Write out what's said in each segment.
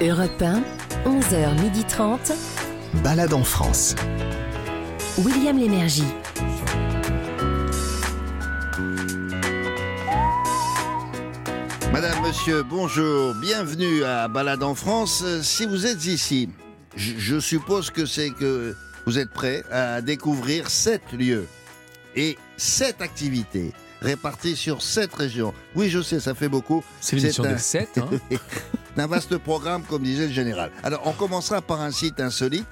Europe 1, 11h30. Balade en France. William Lémergie. Madame, monsieur, bonjour, bienvenue à Balade en France. Si vous êtes ici, je, je suppose que c'est que vous êtes prêts à découvrir sept lieux et sept activités réparties sur sept régions. Oui, je sais, ça fait beaucoup. C'est l'émission un- des 7. Hein un vaste programme, comme disait le général. Alors, on commencera par un site insolite.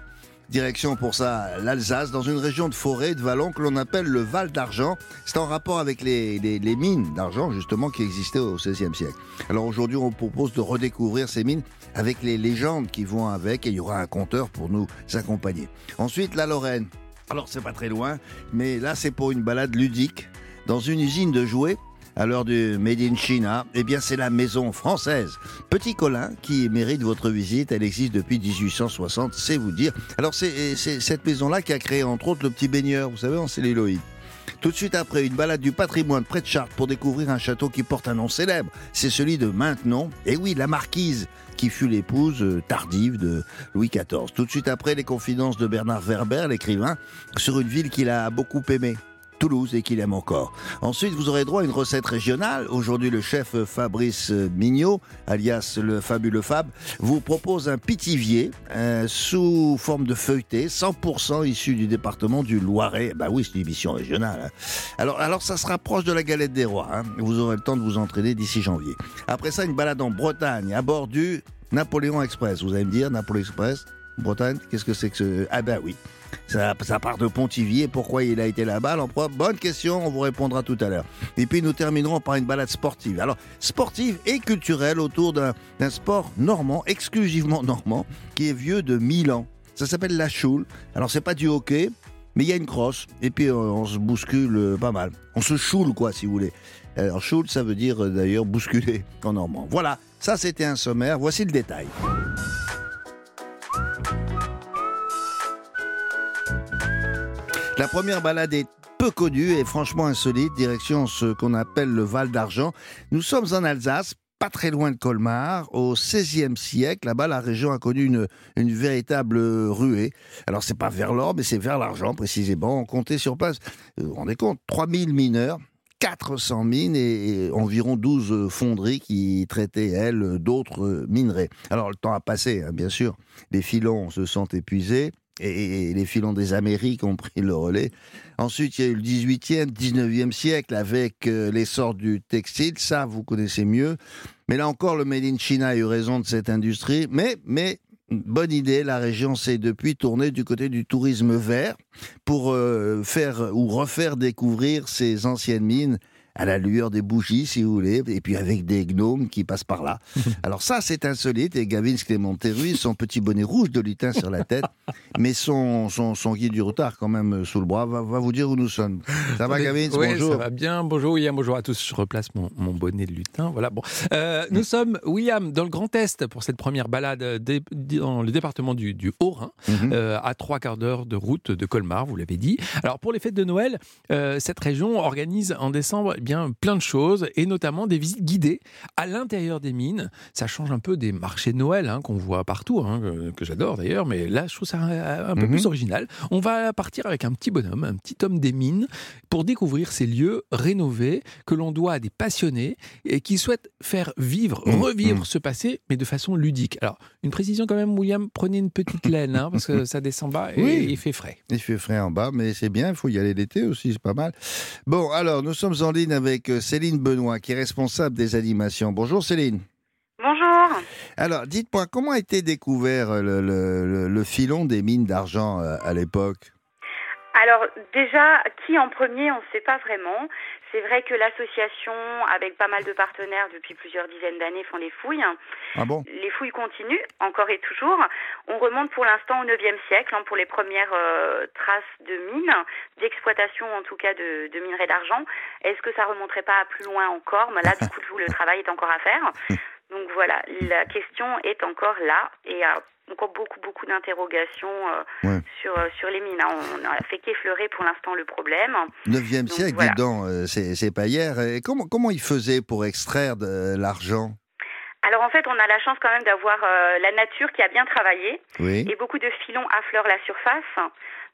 Direction pour ça l'Alsace, dans une région de forêt de vallons que l'on appelle le Val d'Argent. C'est en rapport avec les, les- mines d'argent, justement, qui existaient au XVIe siècle. Alors aujourd'hui, on propose de redécouvrir ces mines avec les légendes qui vont avec, et il y aura un compteur pour nous accompagner. Ensuite, la Lorraine. Alors, c'est pas très loin, mais là, c'est pour une balade ludique dans une usine de jouets à l'heure du Made in China, eh bien c'est la maison française. Petit Colin qui mérite votre visite, elle existe depuis 1860, c'est vous dire. Alors c'est cette maison-là qui a créé entre autres le petit baigneur, vous savez, en celluloïd. Tout de suite après, une balade du patrimoine près de Chartres pour découvrir un château qui porte un nom célèbre. C'est celui de Maintenon. Et oui, la marquise, qui fut l'épouse euh, tardive de Louis XIV. Tout de suite après, les confidences de Bernard Werber, l'écrivain, sur une ville qu'il a beaucoup aimée. Toulouse et qu'il aime encore. Ensuite, vous aurez droit à une recette régionale. Aujourd'hui, le chef Fabrice Mignot, alias le fabuleux Fab, vous propose un pitivier euh, sous forme de feuilleté, 100% issu du département du Loiret. Bah oui, c'est une émission régionale. hein. Alors, alors, ça se rapproche de la galette des rois. hein. Vous aurez le temps de vous entraîner d'ici janvier. Après ça, une balade en Bretagne, à bord du Napoléon Express. Vous allez me dire, Napoléon Express, Bretagne, qu'est-ce que c'est que ce... Ah ben oui. Ça, ça part de Pontivy et pourquoi il a été là-bas l'empereur? Bonne question, on vous répondra tout à l'heure. Et puis nous terminerons par une balade sportive. Alors, sportive et culturelle autour d'un sport normand, exclusivement normand, qui est vieux de 1000 ans. Ça s'appelle la choule. Alors, c'est pas du hockey, mais il y a une crosse. Et puis, euh, on se bouscule euh, pas mal. On se choule, quoi, si vous voulez. Alors, choule, ça veut dire euh, d'ailleurs bousculer en normand. Voilà, ça c'était un sommaire. Voici le détail. La première balade est peu connue et franchement insolite, direction ce qu'on appelle le Val d'Argent. Nous sommes en Alsace, pas très loin de Colmar, au XVIe siècle. Là-bas, la région a connu une, véritable ruée. Alors, c'est pas vers l'or, mais c'est vers l'argent, précisément. On comptait sur place, euh, vous vous rendez compte, 3000 mineurs. 400 mines et, environ 12 fonderies qui traitaient, elles, d'autres minerais. Alors, le temps a passé, hein, bien sûr. Les filons se sont épuisés et, les filons des Amériques ont pris le relais. Ensuite, il y a eu le 18e, 19e siècle avec euh, l'essor du textile. Ça, vous connaissez mieux. Mais là encore, le Made in China a eu raison de cette industrie. Mais, mais, bonne idée, la région s'est depuis tournée du côté du tourisme vert pour euh, faire ou refaire découvrir ces anciennes mines à la lueur des bougies, si vous voulez, et puis avec des gnomes qui passent par là. Alors ça, c'est insolite, et Gavin Clément-Terruy, son petit bonnet rouge de lutin sur la tête, mais son, son, son guide du retard quand même euh, sous le bras, va, va vous dire où nous sommes. Ça va, Gavin Bonjour. Ça va bien. Bonjour William, bonjour à tous. Je replace mon, mon bonnet de lutin. Voilà. Bon, Euh, nous sommes William dans le Grand Est pour cette première balade euh, dans le département du, du Haut-Rhin, Mhm. euh, à trois quarts d'heure de route de Colmar. Vous l'avez dit. Alors pour les fêtes de Noël, euh, cette région organise en décembre eh bien plein de choses et notamment des visites guidées à l'intérieur des mines. Ça change un peu des marchés de Noël hein, qu'on voit partout, hein, que, que j'adore d'ailleurs, mais là je trouve ça un, un peu Mhm. plus original. On va partir avec un petit bonhomme, un petit homme des mines, pour découvrir ces lieux rénovés que l'on doit à des passionnés et qui souhaitent faire vivre, Mhm. revivre ce passé, mais de façon ludique. Alors, une précision quand même, William, prenez une petite laine, hein, parce que ça descend bas et Oui. il fait frais. Il fait frais en bas, mais c'est bien, il faut y aller l'été aussi, c'est pas mal. Bon, alors, nous sommes en ligne avec euh, Céline Benoît, qui est responsable des animations. Bonjour Céline. Bonjour. Alors, dites-moi, comment a été découvert euh, le, le- le- le filon des mines d'argent euh, à l'époque? Alors déjà, qui en premier, on ne sait pas vraiment. C'est vrai que l'association, avec pas mal de partenaires depuis plusieurs dizaines d'années, font les fouilles. Ah bon? Les fouilles continuent, encore et toujours. On remonte pour l'instant au 9e siècle hein, pour les premières euh, traces de mines, d'exploitation en tout cas de, de minerais d'argent. Est-ce que ça remonterait pas à plus loin encore? Mais Là, du coup, le travail est encore à faire. Donc voilà, la question est encore là et a encore beaucoup, beaucoup d'interrogations euh, Ouais. sur, euh, sur les mines. hein. On a fait qu'effleurer pour l'instant le problème. 9e Donc, siècle, voilà. donc, euh, c'est c'est pas hier. Et comment, comment ils faisaient pour extraire de l'argent? Alors en fait, on a la chance quand même d'avoir euh, la nature qui a bien travaillé Oui. et beaucoup de filons affleurent la surface.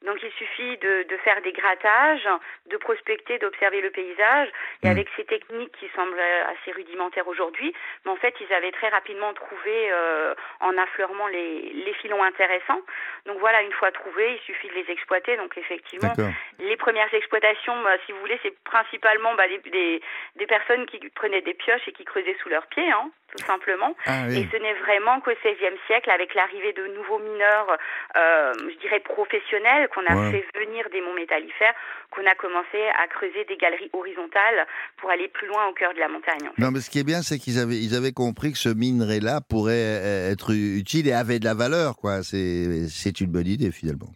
Donc il suffit de, de faire des grattages, de prospecter, d'observer le paysage. Et Mm. avec ces techniques qui semblent assez rudimentaires aujourd'hui, mais en fait ils avaient très rapidement trouvé euh, en affleurement les, les filons intéressants. Donc voilà, une fois trouvés, il suffit de les exploiter. Donc effectivement, les premières exploitations, bah, si vous voulez, c'est principalement bah, des, des, des personnes qui prenaient des pioches et qui creusaient sous leurs pieds, hein, tout simplement. Ah Et ce n'est vraiment qu'au XVIe siècle, avec l'arrivée de nouveaux mineurs, euh, je dirais professionnels, qu'on a Ouais. fait venir des monts métallifères, qu'on a commencé à creuser des galeries horizontales pour aller plus loin au cœur de la montagne. Non, mais ce qui est bien, c'est qu'ils avaient, ils avaient compris que ce minerai-là pourrait euh, être utile et avait de la valeur, quoi. C'est une bonne idée, finalement.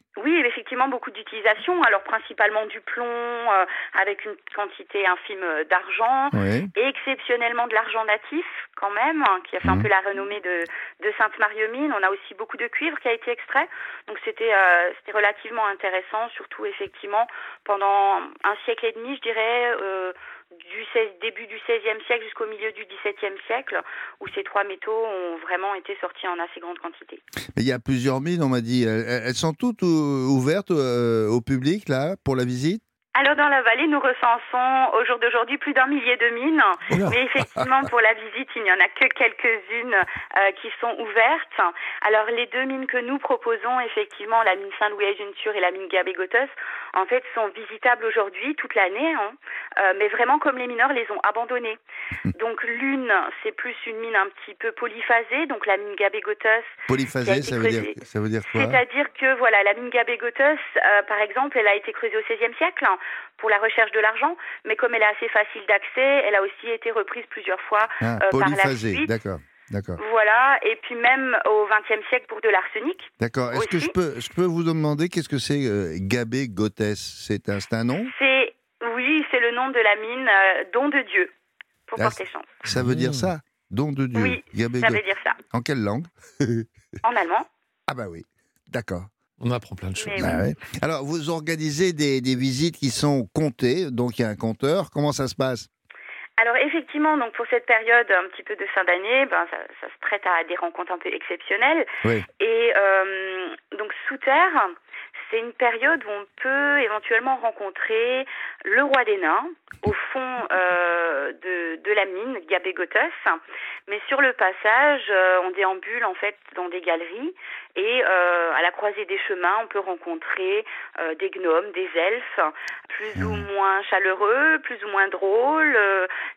Effectivement, beaucoup d'utilisation. Alors principalement du plomb, euh, avec une quantité infime euh, d'argent. Oui. et exceptionnellement de l'argent natif quand même, hein, qui a fait un Mhm. peu la renommée de, de Sainte-Marie-aux-Mines. On a aussi beaucoup de cuivre qui a été extrait, donc c'était euh, c'était relativement intéressant, surtout effectivement pendant un siècle et demi, je dirais, euh, du 16 début du XVIe siècle jusqu'au milieu du XVIIe siècle, où ces trois métaux ont vraiment été sortis en assez grande quantité. Mais il y a plusieurs mines, on m'a dit. Elles, sont toutes ou- ouvertes euh, au public, là, pour la visite? Alors dans la vallée, nous recensons au jour d'aujourd'hui plus d'un millier de mines. Mais effectivement, pour la visite, il n'y en a que quelques-unes euh, qui sont ouvertes. Alors, les deux mines que nous proposons, effectivement, la mine Saint-Louis à Junture et la mine Gabé-Gothos, en fait, sont visitables aujourd'hui, toute l'année, hein. Euh, mais vraiment comme les mineurs les ont abandonnées. Donc, l'une, c'est plus une mine un petit peu polyphasée, donc la mine Gabé-Gothos, Polyphasée, ça veut dire, ça veut dire quoi? C'est-à-dire que voilà, la mine Gabé-Gothos, euh, par exemple, elle a été creusée au XVIe siècle hein, pour la recherche de l'argent, mais comme elle est assez facile d'accès, elle a aussi été reprise plusieurs fois Ah, euh, par la Polyphasée, suite. d'accord. D'accord. Voilà, et puis même au XXe siècle pour de l'arsenic. D'accord. Est-ce que je peux, je peux vous demander qu'est-ce que c'est euh, Gabé Gothès C'est un, c'est un nom? C'est, oui, c'est le nom de la mine euh, Don de Dieu, pour Ah, porter chance. Ça veut dire Mmh. ça? Don de Dieu. Oui, Gabé Ça veut dire ça. En quelle langue? En allemand. Ah bah oui. D'accord. On apprend plein de choses. Mais Ah ouais. Alors, vous organisez des, des visites qui sont comptées, donc il y a un compteur. Comment ça se passe? Alors effectivement, donc pour cette période un petit peu de fin d'année, ben ça, ça se prête à des rencontres un peu exceptionnelles. Oui. Et euh, donc sous terre, c'est une période où on peut éventuellement rencontrer le roi des nains au fond euh, de, de la mine Gabé-Gothos. Mais sur le passage, euh, on déambule en fait dans des galeries et euh, à la croisée des chemins, on peut rencontrer des gnomes, des elfes, plus ou moins chaleureux, plus ou moins drôles,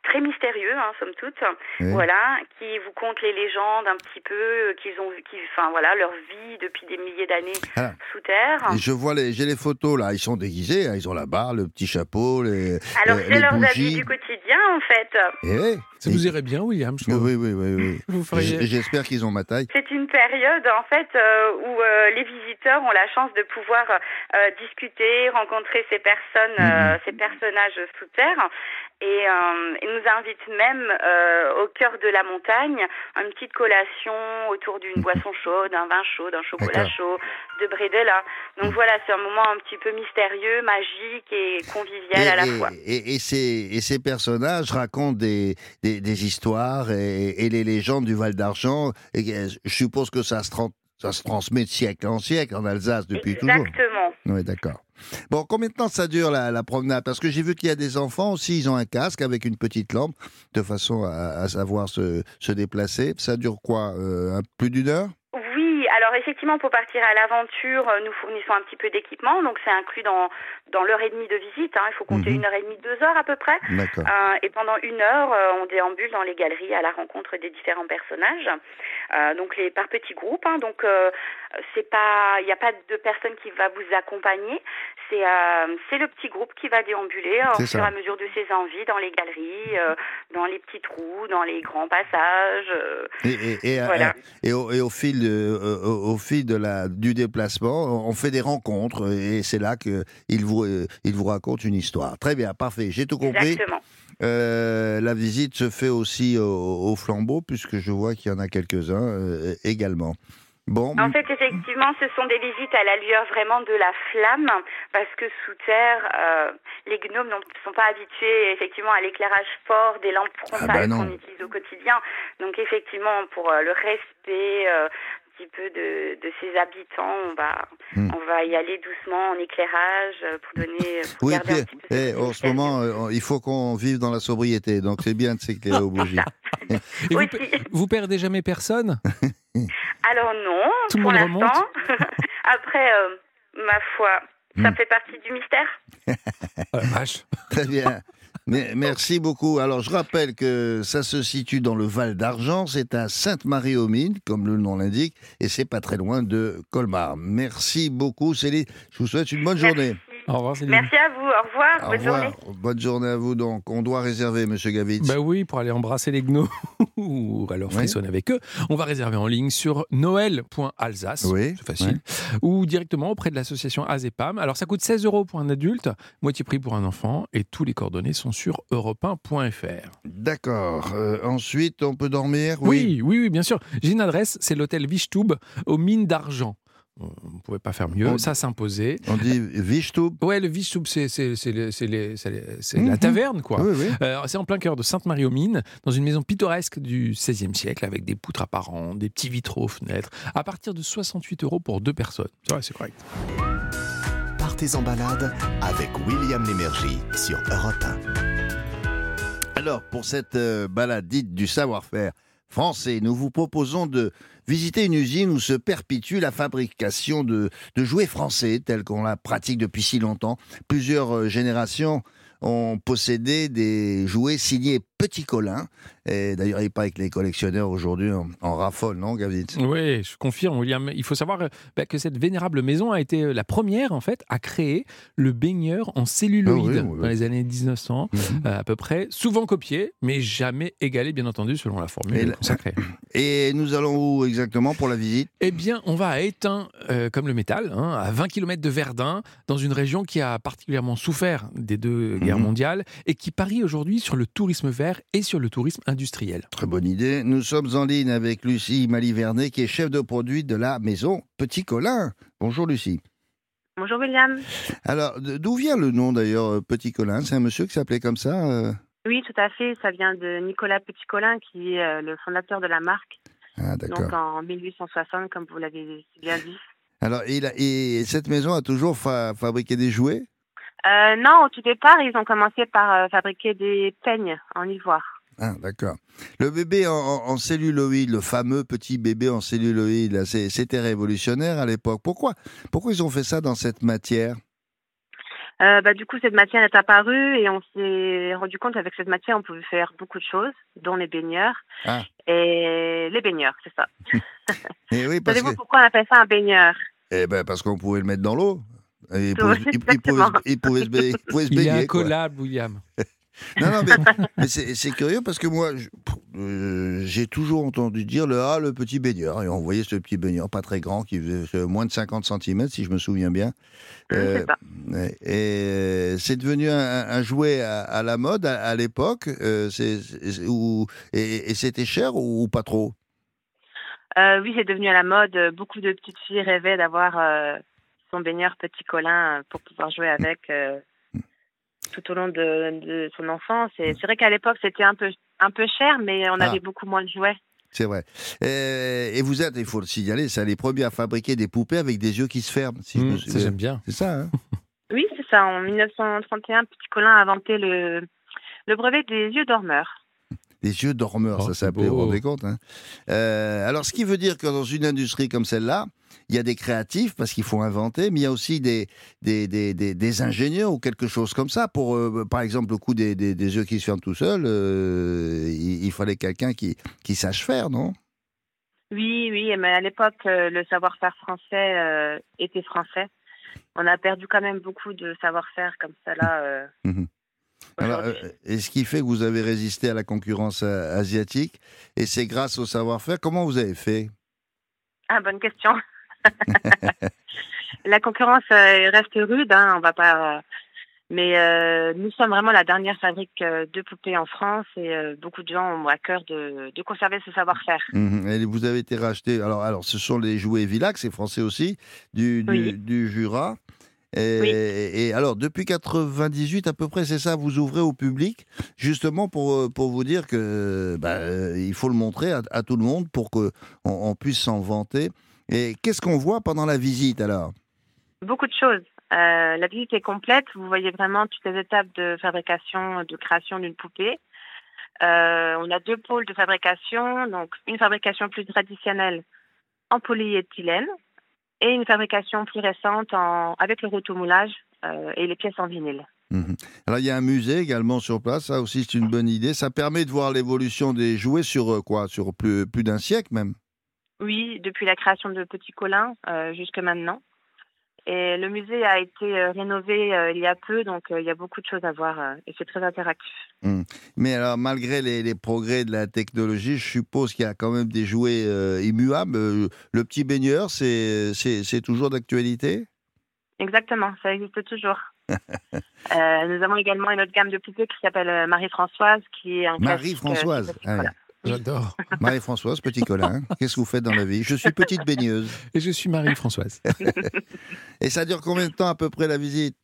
très mystérieux, hein, somme toute. Oui. Voilà, qui vous content les légendes un petit peu, qu'ils ont, qui, enfin voilà, leur vie depuis des milliers d'années Ah. sous terre. Je vois les, j'ai les photos là. Ils sont déguisés. hein, Ils ont la barre, le petit chapeau, les, Alors les- c'est les leurs habits du quotidien en fait. Eh. Ça vous irait bien, William, je Oui, trouve. oui, oui, oui. oui. Vous feriez... J- J'espère qu'ils ont ma taille. C'est une période en fait euh, où euh, les visiteurs ont la chance de pouvoir euh, discuter, rencontrer ces personnes, euh, ces personnages sous terre, et euh, nous invitent même euh, au cœur de la montagne une petite collation autour d'une boisson chaude, d'un vin chaud, d'un chocolat chaud, de bredela. Donc voilà, c'est un moment un petit peu mystérieux, magique et convivial à la et, fois. et- ces, et ces personnages racontent des, des, des histoires et, les légendes du Val d'Argent. Je suppose que ça se, tran- ça se transmet de siècle en siècle en Alsace depuis toujours. Exactement. Oui, d'accord. Bon, combien de temps ça dure la, la promenade? Parce que j'ai vu qu'il y a des enfants aussi, ils ont un casque avec une petite lampe de façon à, à savoir se, se déplacer. Ça dure quoi euh, un- Plus d'une heure? Oui, alors effectivement, pour partir à l'aventure, euh, nous fournissons un petit peu d'équipement, donc c'est inclus dans, dans l'heure et demie de visite. hein. Il faut compter Mhm. une heure et demie, deux heures à peu près. D'accord. Euh, et pendant une heure, euh, on déambule dans les galeries à la rencontre des différents personnages. Euh, donc les par petits groupes. hein. donc c'est pas, il n'y a pas de personne qui va vous accompagner. C'est euh, c'est le petit groupe qui va déambuler au fur et à mesure de ses envies dans les galeries, euh, dans les petits trous, dans les grands passages. euh, Et, et- et, voilà. et au, et au fil, de, au, au fil de la, du déplacement, on fait des rencontres et c'est là qu'il vous, il vous raconte une histoire. Très bien, parfait, j'ai tout compris. Exactement. Euh, la visite se fait aussi au, au flambeau puisque je vois qu'il y en a quelques-uns euh, également. Bon, En fait, effectivement, ce sont des visites à la lueur vraiment de la flamme, parce que sous terre, euh, les gnomes ne sont pas habitués effectivement à l'éclairage fort des lampes frontales Ah bah qu'on utilise au quotidien. Donc effectivement, pour euh, le respect euh, petit peu de, de ses habitants, on va, Hmm. on va y aller doucement en éclairage euh, pour donner. Pour oui, un puis, petit peu eh, en ce moment, euh, il faut qu'on vive dans la sobriété, donc c'est bien de s'éclairer aux bougies. Et vous, vous perdez jamais personne? Alors non, Tout le pour monde remonte l'instant. Après, euh, ma foi, ça Hmm. fait partie du mystère. Oh la vache. Très bien. Mais, merci beaucoup. Alors, je rappelle que ça se situe dans le Val d'Argent. C'est à Sainte-Marie-aux-Mines, comme le nom l'indique, et c'est pas très loin de Colmar. Merci beaucoup, Céline. Je vous souhaite une bonne journée. Au revoir, Céline. Merci à vous. Au revoir. Au Bonne revoir. journée. Bonne journée à vous. Donc, on doit réserver, Monsieur Gavitz. Bah oui, pour aller embrasser les gnous ou alors Oui. frissonner avec eux, on va réserver en ligne sur noël.alsace, Oui, c'est facile, ou directement auprès de l'association Azepam. Alors ça coûte 16 euros pour un adulte, moitié prix pour un enfant, et tous les coordonnées sont sur europe1.fr. D'accord. Euh, ensuite, on peut dormir? Oui, oui, oui, bien sûr. J'ai une adresse, c'est l'hôtel Vichtub aux mines d'argent. On ne pouvait pas faire mieux, On- ça s'imposait. On dit Vichtub Ouais, le Vichtub, c'est c'est- c'est le- c'est les- c'est les- c'est Mhm. la taverne, quoi. Oui, oui. Euh, c'est en plein cœur de Sainte-Marie-aux-Mines, dans une maison pittoresque du XVIe siècle, avec des poutres apparentes, des petits vitraux aux fenêtres, à partir de 68 euros pour deux personnes. C'est vrai, c'est correct. Partez en balade avec William Lémergie sur Europe 1. Alors, pour cette euh, balade dite du savoir-faire français, nous vous proposons de visiter une usine où se perpétue la fabrication de, jouets français tels qu'on la pratique depuis si longtemps. Plusieurs euh, générations ont possédé des jouets signés Petit Colin. Et d'ailleurs, il paraît que les collectionneurs aujourd'hui en, en raffolent, non, Gavitz Oui, je confirme, William. Il faut savoir euh, bah, que cette vénérable maison a été euh, la première, en fait, à créer le baigneur en celluloïde Ah oui, oui, oui. dans les années 1900, Mhm. euh, à peu près. Souvent copié, mais jamais égalé, bien entendu, selon la formule Et la-. Et nous allons où exactement pour la visite? Eh bien, on va à Étain, euh, comme le métal, hein, à 20 km de Verdun, dans une région qui a particulièrement souffert des deux guerres Mhm. mondiales et qui parie aujourd'hui sur le tourisme vert et sur le tourisme industriel. Très bonne idée. Nous sommes en ligne avec Lucie Malivernet, qui est chef de produit de la maison Petit Colin. Bonjour Lucie. Bonjour William. Alors, d'où vient le nom d'ailleurs euh, Petit Colin? C'est un monsieur qui s'appelait comme ça euh? Oui, tout à fait. Ça vient de Nicolas Petit-Colin, qui est euh, le fondateur de la marque. Ah, Donc d'accord. en 1860, comme vous l'avez bien dit. Alors, et cette maison a toujours fa- fabriqué des jouets? Euh, non, au tout départ, ils ont commencé par euh, fabriquer des peignes en ivoire. Ah, d'accord. Le bébé en, en- celluloïde, le fameux petit bébé en celluloïde, c'était révolutionnaire à l'époque. Pourquoi Pourquoi ils ont fait ça dans cette matière? Euh, bah, du coup, cette matière est apparue et on s'est rendu compte qu'avec cette matière, on pouvait faire beaucoup de choses, dont les baigneurs. Ah. Et les baigneurs, c'est ça. Et oui, parce Savez-vous que, pourquoi on appelle ça un baigneur? Eh ben, parce qu'on pouvait le mettre dans l'eau. Il pouvait, il- il pouvait se- exactement. il pouvait se ba- il pouvait se Il est baigner. quoi. incollable, William. Non, non, mais, mais c'est curieux parce que moi, euh, j'ai toujours entendu dire le ah, le petit baigneur. Et on voyait ce petit baigneur, pas très grand, qui faisait moins de 50 cm, si je me souviens bien. Euh, et c'est devenu un, un jouet à, à la mode à, à l'époque. euh, et et c'était cher ou pas trop? Euh, oui, c'est devenu à la mode. Beaucoup de petites filles rêvaient d'avoir euh, son baigneur petit Colin euh, pour pouvoir jouer avec euh, tout au long de, de son enfance. Et c'est vrai qu'à l'époque, c'était un peu, un peu cher, mais on Ah. avait beaucoup moins de jouets. C'est vrai. Et vous êtes, il faut le signaler, c'est les premiers à fabriquer des poupées avec des yeux qui se ferment. Si je me Mmh, ça, j'aime bien. C'est ça, hein? Oui, c'est ça. En 1931, Petit Colin a inventé le, le brevet des yeux dormeurs. Les yeux dormeurs, Oh, ça s'appelait, vous vous rendez compte hein Euh, Alors, ce qui veut dire que dans une industrie comme celle-là, il y a des créatifs parce qu'il faut inventer, mais il y a aussi des, des, des, des, des ingénieurs ou quelque chose comme ça. Pour, euh, par exemple, le coup des, des, des yeux qui se ferment tout seuls, euh, il, il fallait quelqu'un qui, qui sache faire, non? Oui, oui, mais à l'époque, le savoir-faire français euh, était français. On a perdu quand même beaucoup de savoir-faire comme ça là. euh, Mhm. Alors, euh, et ce qui fait que vous avez résisté à la concurrence euh, asiatique, et c'est grâce au savoir-faire. Comment vous avez fait? Ah, bonne question. la concurrence euh, reste rude, hein, on va pas. Mais euh, nous sommes vraiment la dernière fabrique de poupées en France et euh, beaucoup de gens ont à cœur de, de conserver ce savoir-faire. Et vous avez été racheté. Alors, alors, ce sont les jouets Villac, c'est français aussi, du, du, Oui. du Jura. Et, Oui. et alors, depuis 98 à peu près, c'est ça, vous ouvrez au public, justement pour, euh, pour vous dire que bah, euh, il faut le montrer à, à tout le monde pour qu'on on puisse s'en vanter. Et qu'est-ce qu'on voit pendant la visite alors? Beaucoup de choses. Euh, la visite est complète. Vous voyez vraiment toutes les étapes de fabrication, de création d'une poupée. Euh, on a deux pôles de fabrication, donc une fabrication plus traditionnelle en polyéthylène et une fabrication plus récente en, avec le rotomoulage euh, et les pièces en vinyle. Mhm. Alors, il y a un musée également sur place, ça aussi c'est une bonne idée. Ça permet de voir l'évolution des jouets sur euh, quoi Sur plus, plus d'un siècle même? Oui, depuis la création de Petit Colin euh, jusque maintenant. Et le musée a été euh, rénové euh, il y a peu, donc euh, il y a beaucoup de choses à voir et c'est très interactif. Mais alors, malgré les, les progrès de la technologie, je suppose qu'il y a quand même des jouets euh, immuables. Le petit baigneur, c'est toujours d'actualité? Exactement, ça existe toujours. Euh, nous avons également une autre gamme de poupées qui s'appelle Marie-Françoise, qui est un Marie-Françoise. du J'adore. Marie-Françoise, petit Colin. Qu'est-ce que vous faites dans la vie? Je suis petite baigneuse. Et je suis Marie-Françoise. Et ça dure combien de temps à peu près la visite?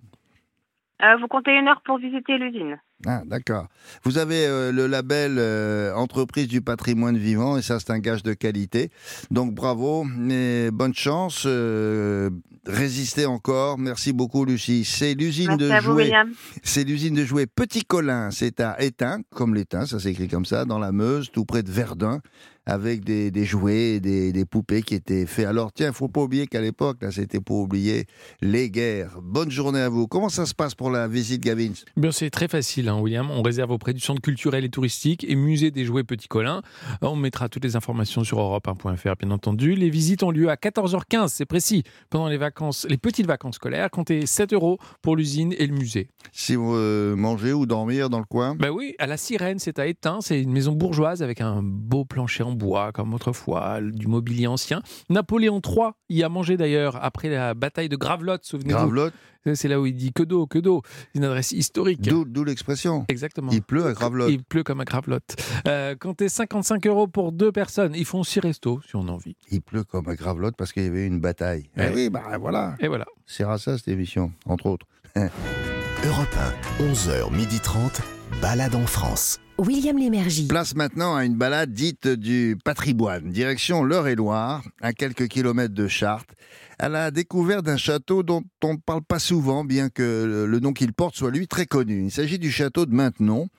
Euh, vous comptez une heure pour visiter l'usine. Ah, d'accord. Vous avez euh, le label euh, Entreprise du patrimoine vivant, et ça, c'est un gage de qualité. Donc, bravo, mais bonne chance. euh, résistez encore. Merci beaucoup, Lucie. C'est l'usine de. William. C'est l'usine de jouets Petit Colin. C'est à Étain, comme l'Étain, ça s'écrit comme ça, dans la Meuse, tout près de Verdun, avec des, des jouets et des, des poupées qui étaient faits. Alors, tiens, faut pas oublier qu'à l'époque, là, c'était pour oublier les guerres. Bonne journée à vous. Comment ça se passe pour la visite, Gavin? Eh Bien, c'est très facile, hein, William. On réserve auprès du centre culturel et touristique et musée des jouets Petit Colin. On mettra toutes les informations sur europe1.fr, bien entendu. Les visites ont lieu à 14h15, c'est précis, pendant les vacances, les petites vacances scolaires. Comptez 7 euros pour l'usine et le musée. Si vous euh, mangez ou dormir dans le coin? Ben oui, à la Sirène, c'est à Étain. C'est une maison bourgeoise avec un beau plancher en bois, comme autrefois, du mobilier ancien. Napoléon III y a mangé d'ailleurs après la bataille de Gravelotte, souvenez-vous. Gravelotte, C'est là où il dit que d'eau, que d'eau. C'est une adresse historique. d'où l'expression. Exactement. Il pleut à Gravelotte. Il pleut comme à Gravelotte. Euh, comptez 55 euros pour deux personnes. Ils font six restos si on a envie. Il pleut comme à Gravelotte parce qu'il y avait eu une bataille. Ouais. Eh oui, bah voilà. Et voilà. C'est à ça cette émission, entre autres. Europe 1, 11h30, balade en France. William Lémergie. Place maintenant à une balade dite du patrimoine, direction l'Eure-et-Loire, à quelques kilomètres de Chartres, à la découverte d'un château dont on ne parle pas souvent, bien que le- nom qu'il porte soit lui très connu. Il s'agit du château de Maintenon,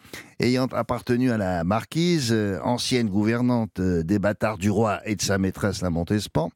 ayant appartenu à la marquise, euh, ancienne gouvernante euh, des bâtards du roi et de sa maîtresse la Montespan,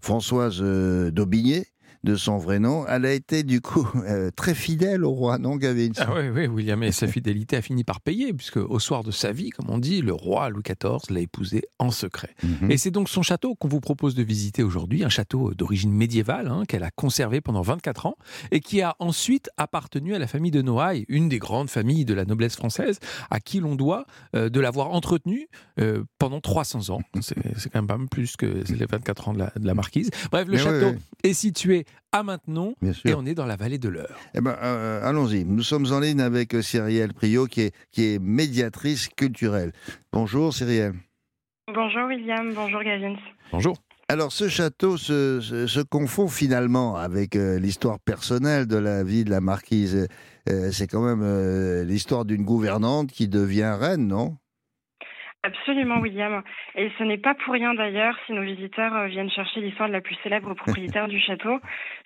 Françoise euh, d'Aubigné, de son vrai nom. Elle a été du coup euh, très fidèle au roi, non Gavin? Ah oui, oui, William, et sa fidélité a fini par payer, puisque au soir de sa vie, comme on dit, le roi Louis XIV l'a épousée en secret. Mhm. Et c'est donc son château qu'on vous propose de visiter aujourd'hui, un château d'origine médiévale hein, qu'elle a conservé pendant 24 ans et qui a ensuite appartenu à la famille de Noailles, une des grandes familles de la noblesse française, à qui l'on doit euh, de l'avoir entretenu euh, pendant 300 ans. C'est quand même pas plus que les 24 ans de la, de la marquise. Bref, le Mais oui, château oui. est situé à Maintenon Bien sûr. et on est dans la vallée de l'Eure. Eh ben, euh, allons-y. Nous sommes en ligne avec euh, Cyrielle Priot, qui est, qui est médiatrice culturelle. Bonjour Cyrielle. Bonjour William, bonjour Gavin. Bonjour. Alors, ce château se, se- se confond finalement avec euh, l'histoire personnelle de la vie de la marquise. Euh, c'est quand même euh, l'histoire d'une gouvernante qui devient reine, non? Absolument William. Et ce n'est pas pour rien d'ailleurs si nos visiteurs euh, viennent chercher l'histoire de la plus célèbre propriétaire du château.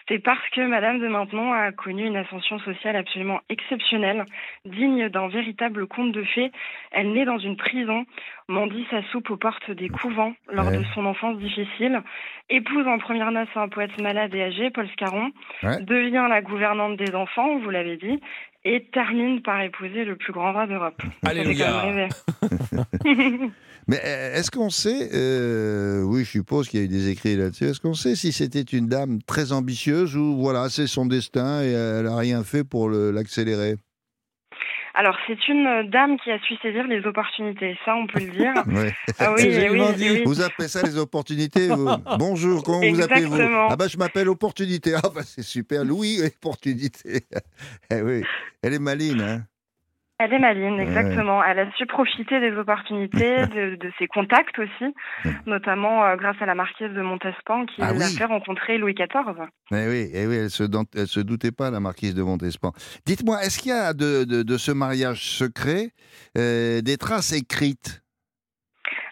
C'est parce que Madame de Maintenon a connu une ascension sociale absolument exceptionnelle, digne d'un véritable conte de fées. Elle naît dans une prison, mendie sa soupe aux portes des couvents lors Ouais. de son enfance difficile, épouse en première noce un poète malade et âgé, Paul Scarron, Ouais. devient la gouvernante des enfants, vous l'avez dit, et termine par épouser le plus grand roi d'Europe. Alléluia. Mais euh, est-ce qu'on sait, euh, oui, je suppose qu'il y a eu des écrits là-dessus, est-ce qu'on sait si c'était une dame très ambitieuse ou voilà, c'est son destin et elle n'a rien fait pour l'accélérer? Alors, c'est une dame qui a su saisir les opportunités, ça, on peut le dire. Ouais. Ah oui. Vous appelez ça les opportunités vous Bonjour, comment vous appelez-vous Exactement. Ah bah je m'appelle Opportunité. Ah bah c'est super, Louis Opportunité. eh oui, elle est maline, hein Elle est maline, Ouais. exactement. Elle a su profiter des opportunités, de, de ses contacts aussi, notamment euh, grâce à la marquise de Montespan qui Ah l'a oui. fait rencontrer Louis XIV. Eh oui, eh oui elle se, elle se doutait pas, la marquise de Montespan. Dites-moi, est-ce qu'il y a de, de- de ce mariage secret euh, des traces écrites?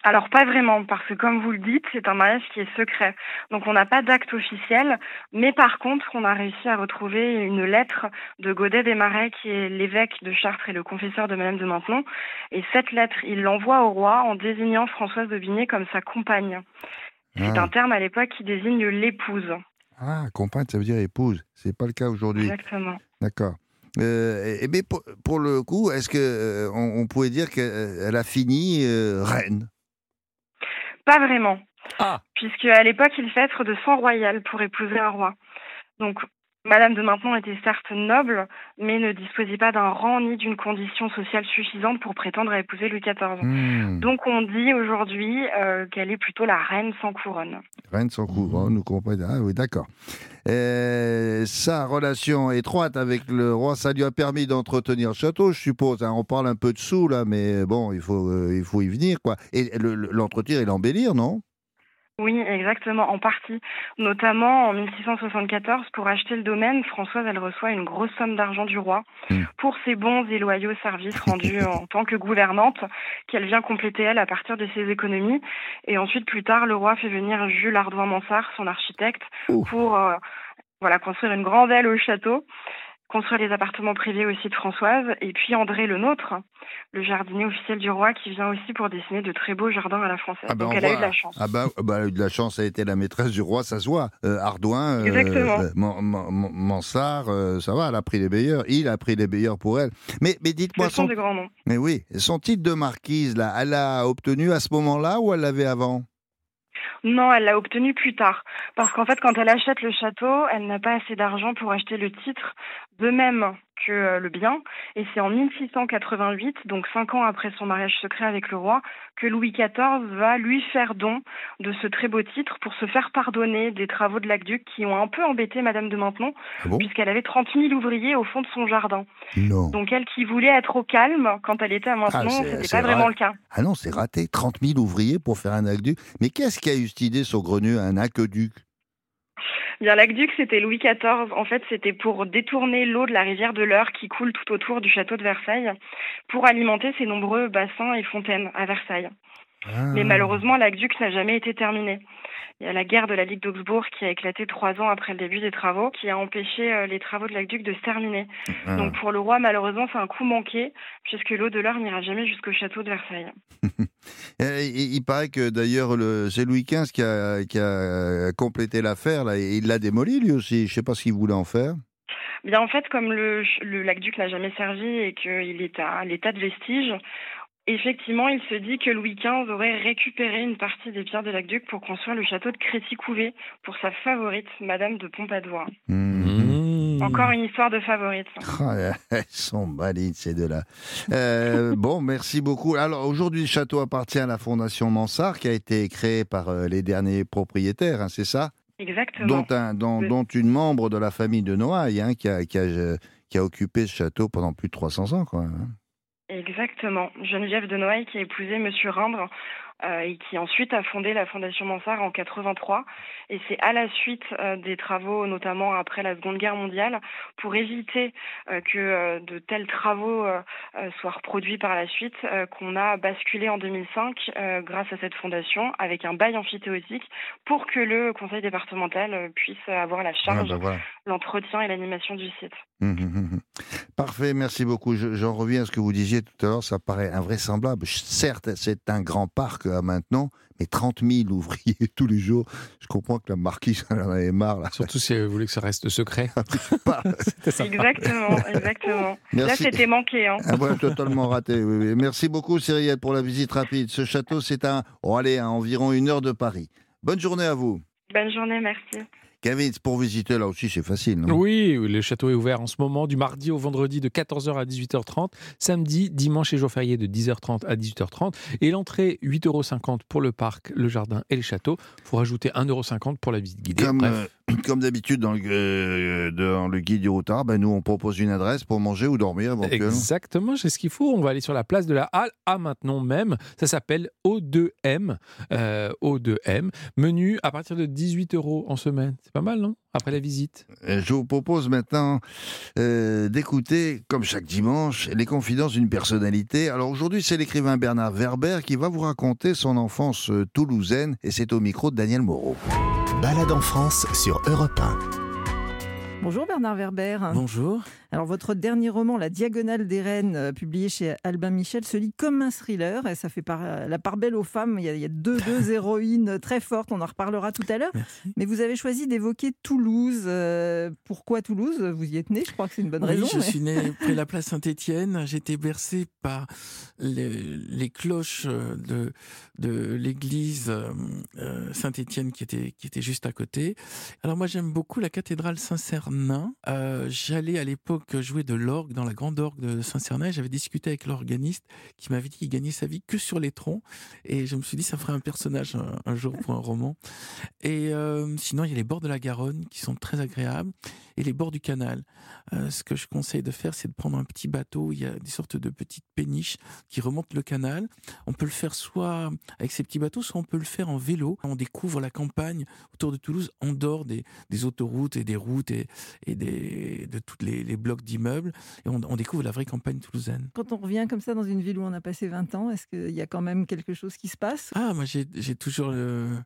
Alors pas vraiment, parce que comme vous le dites, c'est un mariage qui est secret. Donc on n'a pas d'acte officiel, mais par contre, on a réussi à retrouver une lettre de Godet des Marais, qui est l'évêque de Chartres et le confesseur de Madame de Maintenon. Et cette lettre, il l'envoie au roi en désignant Françoise de Bigné comme sa compagne. C'est Ah. un terme à l'époque qui désigne l'épouse. Ah, compagne, ça veut dire épouse. C'est pas le cas aujourd'hui. Exactement. D'accord. Euh, et, mais pour, pour le coup, est-ce que euh, on, on pouvait dire qu'elle a fini euh, reine? Pas vraiment. Ah. Puisque à l'époque, il fait être de sang royal pour épouser un roi. Donc, Madame de Maintenon était certes noble, mais ne disposait pas d'un rang ni d'une condition sociale suffisante pour prétendre à épouser Louis XIV. Hmm, Donc, on dit aujourd'hui euh, qu'elle est plutôt la reine sans couronne. Reine sans couronne, nous comprenons. Ah oui, d'accord. Sa relation étroite avec le roi, ça lui a permis d'entretenir le château, je suppose. hein. On parle un peu de sous là, mais bon, il faut, euh, il faut y venir, quoi. Et le- le- l'entretenir et l'embellir, non? Oui, exactement, en partie. Notamment en 1674, pour acheter le domaine, Françoise, elle reçoit une grosse somme d'argent du roi Mm. pour ses bons et loyaux services rendus en tant que gouvernante, qu'elle vient compléter, elle, à partir de ses économies. Et ensuite, plus tard, le roi fait venir Jules Ardouin-Mansart, son architecte, pour euh, voilà, construire une grande aile au château, construire les appartements privés aussi de Françoise, et puis André le Nôtre, le jardinier officiel du roi, qui vient aussi pour dessiner de très beaux jardins à la française. Ah ben, Donc on elle a eu de la chance. Ah bah, bah, elle a eu de la chance, elle a été la maîtresse du roi, ça se voit. Euh, Ardouin, euh, euh, Man- Man- Man- Mansart, euh, ça va, elle a pris les meilleurs. Il a pris les meilleurs pour elle. Mais, mais dites-moi, Ce sont son, de grands noms. mais oui, son titre de marquise, là, elle l'a obtenu à ce moment-là ou elle l'avait avant? Non, elle l'a obtenu plus tard. Parce qu'en fait, quand elle achète le château, elle n'a pas assez d'argent pour acheter le titre, de même que euh, le bien. Et c'est en 1688, donc cinq ans après son mariage secret avec le roi, que Louis XIV va lui faire don de ce très beau titre pour se faire pardonner des travaux de l'aqueduc qui ont un peu embêté Madame de Maintenon, Ah bon? puisqu'elle avait 30 000 ouvriers au fond de son jardin. Non. Donc elle qui voulait être au calme quand elle était à Maintenon, c'est- c'était pas vraiment le cas. Ah non, c'est raté. 30 000 ouvriers pour faire un aqueduc. Mais qu'est-ce qui a eu cette idée saugrenue, un aqueduc? Bien, l'aqueduc, c'était Louis XIV. En fait, c'était pour détourner l'eau de la rivière de l'Eure qui coule tout autour du château de Versailles pour alimenter ses nombreux bassins et fontaines à Versailles. Ah. Mais malheureusement, l'aqueduc n'a jamais été terminé. Il y a la guerre de la Ligue d'Augsbourg qui a éclaté trois ans après le début des travaux, qui a empêché euh, les travaux de l'aqueduc de se terminer. Ah. Donc pour le roi, malheureusement, c'est un coup manqué, puisque l'eau de l'Eure n'ira jamais jusqu'au château de Versailles. Euh, il, paraît que d'ailleurs, le- c'est Louis XV qui a, qui a complété l'affaire, et il l'a démoli lui aussi. Je sais pas ce qu'il voulait en faire. Bien, en fait, comme le, le l'aqueduc n'a jamais servi et qu'il est à l'état de vestige, effectivement, il se dit que Louis XV aurait récupéré une partie des pierres de l'aqueduc pour construire le château de Crécy-Couvet pour sa favorite, Madame de Pompadour. Mmh. Encore une histoire de favorite. Ah, elles sont malines ces deux-là. Euh, bon, merci beaucoup. Alors aujourd'hui, le château appartient à la Fondation Mansart, qui a été créée par euh, les derniers propriétaires, hein, c'est ça? Exactement. dont, un, dont, Oui. dont une membre de la famille de Noailles, hein, qui, a, qui, a, euh, qui a occupé ce château pendant plus de 300 ans. Hein. Exactement. Geneviève de Noailles qui a épousé Monsieur Rindre euh, et qui ensuite a fondé la Fondation Mansart en 83. Et c'est à la suite euh, des travaux, notamment après la Seconde Guerre mondiale, pour éviter euh, que de tels travaux soient reproduits par la suite, qu'on a basculé en 2005 euh, grâce à cette fondation avec un bail amphithéotique pour que le conseil départemental puisse avoir la Ah, charge, bah voilà. l'entretien et l'animation du site. Hum, hum, hum. Parfait, merci beaucoup. Je- J'en reviens à ce que vous disiez tout à l'heure, ça paraît invraisemblable. Certes, c'est un grand parc à maintenant, mais 30 000 ouvriers tous les jours. Je comprends que la marquise en avait marre. Là. Surtout si elle voulait que ça reste secret. Exactement, exactement. Là, Merci. c'était manqué. Hein. Ah ouais, totalement raté. oui, oui. Merci beaucoup, Cyrielle, pour la visite rapide. Ce château, c'est à, oh, allez, à environ une heure de Paris. Bonne journée à vous. Bonne journée, merci. Kevin, pour visiter là aussi, c'est facile, non? Oui, le château est ouvert en ce moment du mardi au vendredi de 14h à 18h30, samedi, dimanche et jour férié de 10h30 à 18h30. Et l'entrée, 8,50 euros pour le parc, le jardin et les châteaux. Il faut rajouter 1,50 euros pour la visite guidée. Comme, Bref. comme d'habitude dans, le, euh, dans le guide du routard, ben nous on propose une adresse pour manger ou dormir éventuellement. Exactement, c'est ce qu'il faut. On va aller sur la place de la Halle à maintenant même. Ça s'appelle O2M. euh, O2M. Menu à partir de 18 euros en semaine. C'est pas mal, non? Après la visite. Euh, Je vous propose maintenant euh, d'écouter, comme chaque dimanche, les confidences d'une personnalité. Alors aujourd'hui, c'est l'écrivain Bernard Werber qui va vous raconter son enfance toulousaine et c'est au micro de Daniel Moreau. Balade en France sur Europe 1. Bonjour Bernard Werber. Bonjour. Alors votre dernier roman, La Diagonale des Reines, euh, publié chez Albin Michel, se lit comme un thriller et ça fait par, euh, la part belle aux femmes. Il y a, il y a deux, deux héroïnes très fortes, on en reparlera tout à l'heure. Mais vous avez choisi d'évoquer Toulouse. Euh, pourquoi Toulouse? Vous y êtes né, je crois que c'est une bonne Oui, raison. je mais- suis né près de la place Saint-Étienne. J'étais bercé par les, cloches de, de l'église euh, euh, Saint-Étienne qui était, qui était juste à côté. Alors moi j'aime beaucoup la cathédrale Saint-Cernin. Euh, J'allais à l'époque jouer de l'orgue dans la grande orgue de Saint-Cernin. J'avais discuté avec l'organiste qui m'avait dit qu'il gagnait sa vie que sur les troncs. Et je me suis dit ça ferait un personnage un, jour pour un roman. Et euh, sinon il y a les bords de la Garonne qui sont très agréables et les bords du canal. Euh, ce que je conseille de faire, c'est de prendre un petit bateau. Il y a des sortes de petites péniches qui remontent le canal. On peut le faire soit avec ces petits bateaux, soit on peut le faire en vélo. On découvre la campagne autour de Toulouse, en dehors des, des autoroutes et des routes et, et des, de tous les, les blocs d'immeubles. Et on, on découvre la vraie campagne toulousaine. Quand on revient comme ça dans une ville où on a passé 20 ans, est-ce qu'il y a quand même quelque chose qui se passe? Ah, moi j'ai toujours, le-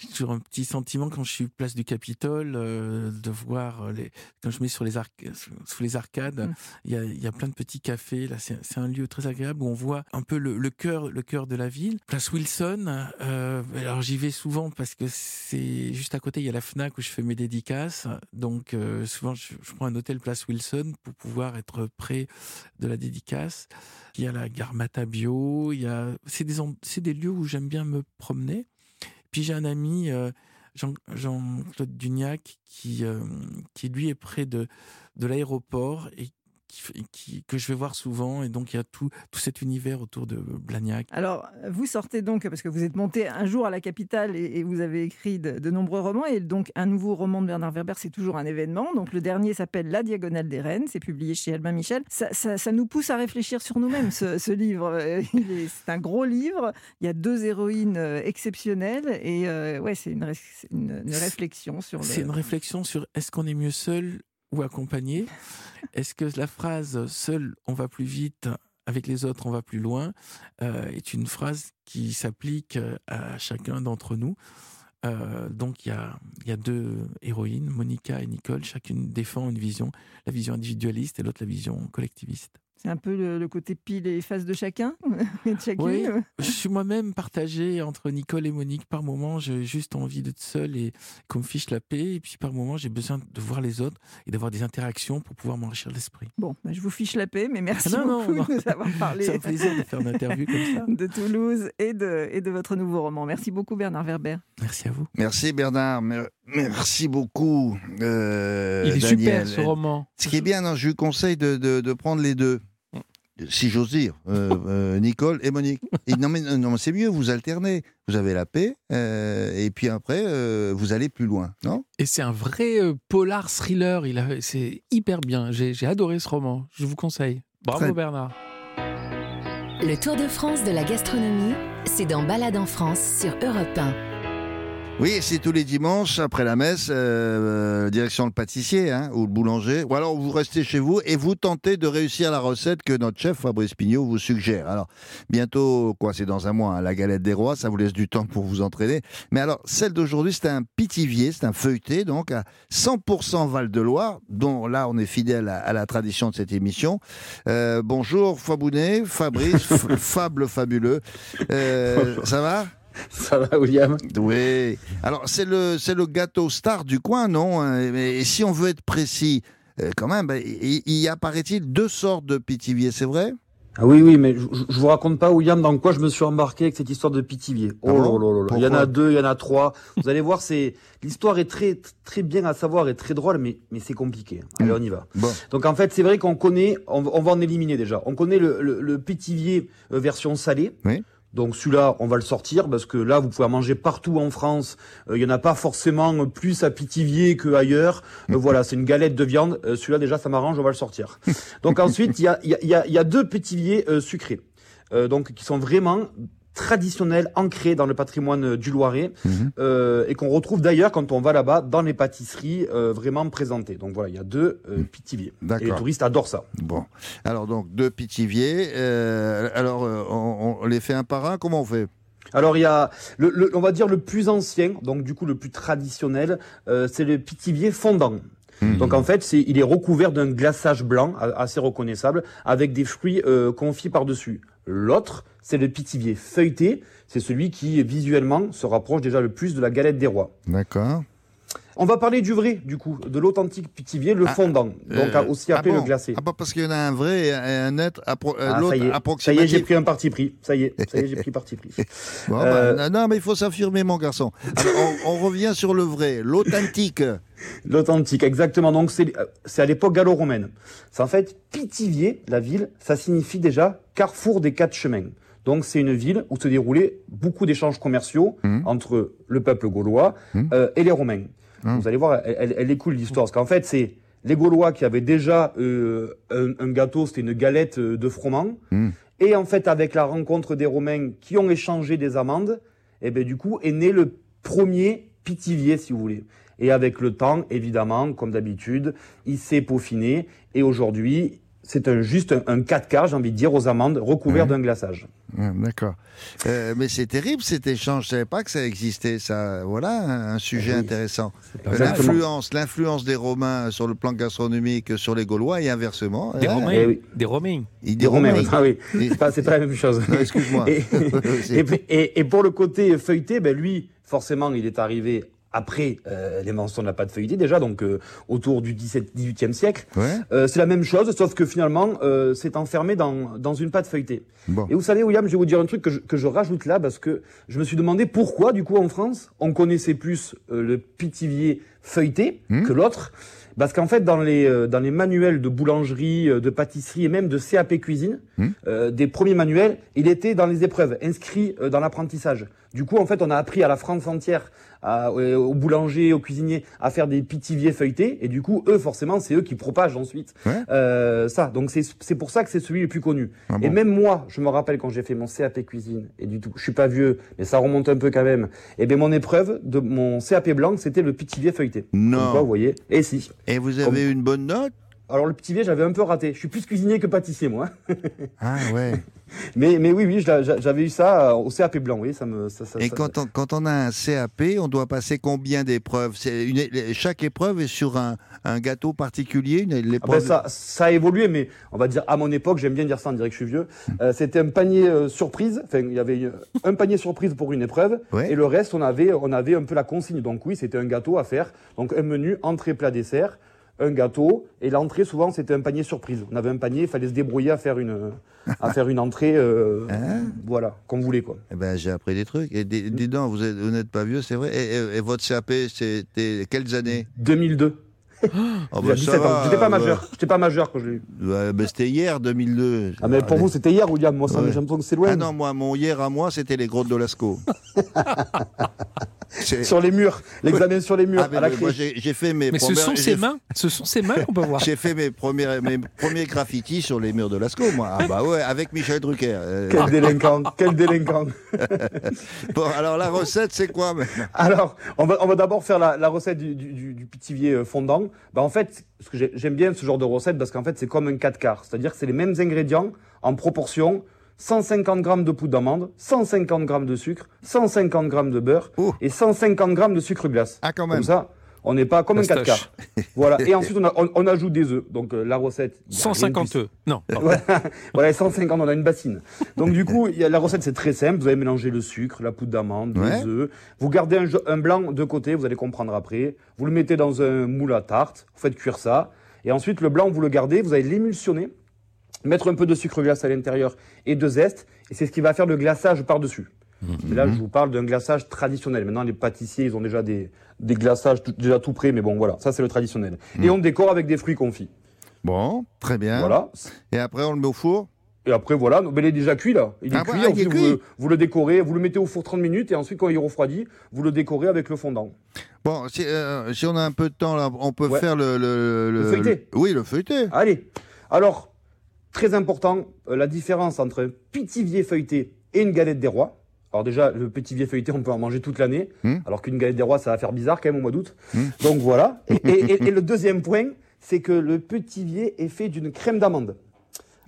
j'ai toujours un petit sentiment quand je suis place du Capitole euh, de voir les, quand je mets sur les arc, sous les arcades, Mm. il y, a, y a plein de petits cafés. Là, c'est un lieu très agréable où on voit un peu le, cœur, le cœur de la ville. Place Wilson. euh, alors j'y vais souvent parce que c'est juste à côté. Il y a la Fnac où je fais mes dédicaces. Donc euh, souvent je, prends un hôtel Place Wilson pour pouvoir être près de la dédicace. Il y a la gare Matabio. Il y a, c'est des, c'est des lieux où j'aime bien me promener. Puis j'ai un ami, euh, Jean- Jean-Claude Dugnac, qui, euh, qui lui est près de, de l'aéroport et qui, f- qui- que je vais voir souvent. Et donc il y a tout, tout cet univers autour de Blagnac. Alors, vous sortez donc, parce que vous êtes monté un jour à la capitale et, et vous avez écrit de, de nombreux romans, et donc un nouveau roman de Bernard Werber, c'est toujours un événement. Donc le dernier s'appelle La Diagonale des Reines, c'est publié chez Albin Michel. Ça, ça- ça nous pousse à réfléchir sur nous-mêmes, ce, ce livre. Euh, C'est un gros livre, il y a deux héroïnes euh, exceptionnelles, et euh, ouais, c'est une, une- une réflexion sur le... C'est une réflexion sur est-ce qu'on est mieux seul ou accompagné Est-ce que la phrase seul on va plus vite, avec les autres on va plus loin euh, est une phrase qui s'applique euh, à chacun d'entre nous Euh, donc il y a, il y a deux héroïnes, Monica et Nicole, chacune défend une vision, la vision individualiste et l'autre la vision collectiviste. C'est un peu le, le côté pile et face de chacun, et de chacune. Oui, je suis moi-même partagé entre Nicole et Monique. Par moment, j'ai juste envie d'être seul et qu'on me fiche la paix. Et puis par moment, j'ai besoin de voir les autres et d'avoir des interactions pour pouvoir m'enrichir l'esprit. Bon, bah, je vous fiche la paix, mais merci Ah non, beaucoup non. de nous avoir parlé. C'est un plaisir de faire une interview comme ça. de Toulouse et de, et de votre nouveau roman. Merci beaucoup Bernard Werber. Merci à vous. Merci Bernard, mer- merci beaucoup euh, Il est Daniel. super ce roman. Ce qui est bien, non, je lui conseille de, de- de prendre les deux. Si j'ose dire, euh, euh, Nicole et Monique. Et non, mais, non, mais c'est mieux, vous alternez. Vous avez la paix, euh, et puis après, euh, vous allez plus loin, non? Et c'est un vrai euh, polar thriller. Il a, c'est hyper bien. J'ai, j'ai adoré ce roman. Je vous conseille. Bravo Très- Bernard. Le Tour de France de la gastronomie, c'est dans Balade en France sur Europe 1. Oui, c'est tous les dimanches, après la messe, euh, direction le pâtissier hein, ou le boulanger. Ou alors vous restez chez vous et vous tentez de réussir la recette que notre chef Fabrice Pignot vous suggère. Alors, bientôt, quoi, c'est dans un mois, hein, la galette des rois, ça vous laisse du temps pour vous entraîner. Mais alors, celle d'aujourd'hui, c'est un pitivier, c'est un feuilleté, donc à 100% Val-de-Loire, dont là, on est fidèle à, à la tradition de cette émission. Euh, bonjour Fabounet, Fabrice, Fable fabuleux. Euh, ça va? Ça va, William oui. Alors, c'est le, c'est le gâteau star du coin, non Hein, Et si on veut être précis, euh, quand même, ben, il y a, paraît-il, deux sortes de pitivier, c'est vrai? Ah oui, oui, mais je, je vous raconte pas, William, dans quoi je me suis embarqué avec cette histoire de Pithiviers. Oh là là là là. Il y en a deux, il y en a trois. Vous allez voir, c'est l'histoire est très très bien à savoir et très drôle, mais mais c'est compliqué. Allez, on y va. Bon. Donc en fait, c'est vrai qu'on connaît, on, on va en éliminer déjà. On connaît le, le, le euh, version salée. Oui. Donc celui-là, on va le sortir parce que là, vous pouvez en manger partout en France. Euh, Il y en a pas forcément plus à Pithiviers qu'ailleurs. Euh, voilà, c'est une galette de viande. Euh, celui-là, déjà, ça m'arrange, on va le sortir. Donc ensuite, il y a, y, a, y, a, il y a deux Pithiviers euh, sucrés, euh, donc qui sont vraiment traditionnels, ancrés dans le patrimoine du Loiret, Mhm. euh, et qu'on retrouve d'ailleurs quand on va là-bas dans les pâtisseries euh, vraiment présentées. Donc voilà, il y a deux euh, Pithiviers. Et les touristes adorent ça. Bon. Alors, donc, deux Pithiviers. euh, alors, on, on les fait un par un Comment on fait? Alors il y a, le, le- on va dire le plus ancien, donc du coup le plus traditionnel, euh, c'est le Pithiviers fondant. Mhm. Donc en fait, c'est, il est recouvert d'un glaçage blanc assez reconnaissable avec des fruits euh, confits par-dessus. L'autre, c'est le Pithiviers feuilleté. C'est celui qui visuellement se rapproche déjà le plus de la galette des rois. D'accord. On va parler du vrai, du coup, de l'authentique Pithiviers, le Ah, fondant, donc Euh, aussi appelé ah bon le glacé. Ah, pas parce qu'il y en a un vrai et un, et un être, appro- euh, Ah, l'autre ça y est, ça y est, j'ai approximatif. pris un parti pris. Ça y est, ça y est, j'ai pris parti pris. Bon, Euh, bah, non, mais il faut s'affirmer, mon garçon. Alors, on, on revient sur le vrai, l'authentique. L'authentique, exactement. Donc c'est euh, à l'époque gallo-romaine. C'est en fait Pithiviers, la ville, ça signifie déjà carrefour des quatre chemins. Donc c'est une ville où se déroulaient beaucoup d'échanges commerciaux Mhm. entre le peuple gaulois euh, et les Romains. Vous allez voir, elle, elle- elle est cool l'histoire, parce qu'en fait c'est les Gaulois qui avaient déjà euh, un, un gâteau, c'était une galette euh, de froment, Mhm. et en fait avec la rencontre des Romains qui ont échangé des amandes, et ben du coup est né le premier Pithiviers, si vous voulez. Et avec le temps, évidemment, comme d'habitude, il s'est peaufiné. Et aujourd'hui, c'est un, juste un, un 4 j'ai envie de dire, aux amandes, recouvert Ouais. d'un glaçage. Ouais, D'accord. Euh, mais c'est terrible cet échange. Je savais pas que ça existait. Ça, voilà un, sujet Oui. intéressant. L'influence, l'influence des Romains sur le plan gastronomique sur les Gaulois et inversement. Des hein, Romains. Eh oui. Des Romains. ils- Des Romains. Ah oui. Et- C'est pas, c'est pas la même chose. Excuse-moi. Et, C'est- et, et- et pour le côté feuilleté, ben lui, forcément, il est arrivé après euh, l'invention de la pâte feuilletée déjà, donc euh, autour du 17, 18e siècle. Ouais. Euh, c'est la même chose, sauf que finalement, euh, c'est enfermé dans, dans une pâte feuilletée. Bon. Et vous savez, William, je vais vous dire un truc que je, que je rajoute là, parce que je me suis demandé pourquoi, du coup, en France, on connaissait plus euh, le pitivier feuilleté Hmm. que l'autre. Parce qu'en fait, dans les, euh, dans les manuels de boulangerie, de pâtisserie et même de CAP cuisine, Hmm. euh, des premiers manuels, il était dans les épreuves, inscrit euh, dans l'apprentissage. Du coup, en fait, on a appris à la France entière, à- euh, aux boulangers, aux cuisiniers, à faire des pitiviers feuilletés. Et du coup, eux, forcément, c'est eux qui propagent ensuite Ouais. euh, ça. Donc, c'est pour ça que c'est celui le plus connu. Ah Et même moi, je me rappelle quand j'ai fait mon CAP cuisine, et du tout, je suis pas vieux, mais ça remonte un peu quand même. Et bien, mon épreuve de mon CAP blanc, c'était le pitivier feuilleté. Non. Quoi, vous voyez. Et si. Et vous avez une bonne note? Alors, le pitivier, j'avais un peu raté. Je suis plus cuisinier que pâtissier, moi. Ah ouais. Mais, mais oui, oui, j'avais eu ça euh, au CAP blanc, oui, ça me. Ça, ça- Et quand on, quand on a un CAP, on doit passer combien d'épreuves? Chaque épreuve est sur un, un gâteau particulier une, Ah ben, ça, ça a évolué, mais on va dire à mon époque, j'aime bien dire ça, on dirait que je suis vieux. Euh, C'était un panier euh, surprise. Enfin, il y avait un panier surprise pour une épreuve, Ouais. et le reste, on avait, on avait un peu la consigne. Donc oui, c'était un gâteau à faire. Donc un menu entrée, plat, dessert, un gâteau, et l'entrée souvent c'était un panier surprise. On avait un panier, il fallait se débrouiller à faire une, à faire une entrée, euh, Hein voilà, comme vous voulez quoi. Eh ben, j'ai appris des trucs. Et dis, dis donc, vous êtes- vous n'êtes pas vieux, c'est vrai. Et, et- et votre CAP, c'était quelles années? 2002. Oh, J'avais 17 ans. J'étais pas majeur. J'étais pas majeur quand je l'ai eu. Ouais, ben, c'était hier, 2002. Ah mais pour vous c'était hier, William. Moi, ça, Ouais. j'ai l'impression que c'est loin. Ah non, moi, mon hier à moi, c'était les grottes de Lascaux. Sur les murs, l'examen sur les murs Ah, mais à la moi, j'ai j'ai fait mes Mais ce premières- sont j'ai ses fait- mains. Ce sont ses mains qu'on peut voir. J'ai fait mes premiers, mes premiers graffitis sur les murs de Lascaux, moi. Ah bah ouais, avec Michel Drucker. Euh, Quel délinquant, quel délinquant. bon, alors la recette, c'est quoi maintenant Alors, on va, on va d'abord faire la, la recette du, du, du- du pitivier euh, fondant. Bah, en fait, ce que j'ai- j'aime bien ce genre de recette parce qu'en fait, c'est comme un 4 quarts. C'est-à-dire que c'est les mêmes ingrédients en proportion. 150 grammes de poudre d'amande, 150 grammes de sucre, 150 grammes de beurre et 150 grammes de sucre glace. Ah, quand même. Comme ça, on n'est pas comme un 4 Fastoche. quarts. voilà. Et ensuite, on, a- on- on ajoute des œufs. Donc, euh, la recette. il y a rien de 150 plus- œufs. Non. voilà, voilà, 150, on a une bassine. Donc du coup, il y a, la recette c'est très simple. Vous allez mélanger le sucre, la poudre d'amande, Ouais. les œufs. Vous gardez un, un blanc de côté, vous allez comprendre après. Vous le mettez dans un moule à tarte, vous faites cuire ça. Et ensuite, le blanc, vous le gardez, vous allez l'émulsionner mettre un peu de sucre glace à l'intérieur et de zeste, et c'est ce qui va faire le glaçage par-dessus. Mhm. Là, je vous parle d'un glaçage traditionnel. Maintenant, les pâtissiers, ils ont déjà des, des glaçages tout- déjà tout prêts, mais bon, voilà, ça c'est le traditionnel. Et on décore avec des fruits confits. Bon, très bien. Voilà. Et après, on le met au four? Et après, voilà, ben, il est déjà cuit là. Il est Ah cuit, il est vous, cuit. le- vous le décorez, vous le mettez au four 30 minutes, et ensuite, quand il refroidit, vous le décorez avec le fondant. Bon, si, euh, si on a un peu de temps, là, on peut Ouais. faire le... Le, Le feuilleté. Oui, le feuilleté. Allez. Alors, très important, euh, la différence entre un pitivier feuilleté et une galette des rois. Alors déjà, le pitivier feuilleté, on peut en manger toute l'année, Hmm. alors qu'une galette des rois, ça va faire bizarre quand même au mois d'août. Hmm. Donc voilà. Et, et- et- et le deuxième point, c'est que le pitivier est fait d'une crème d'amande.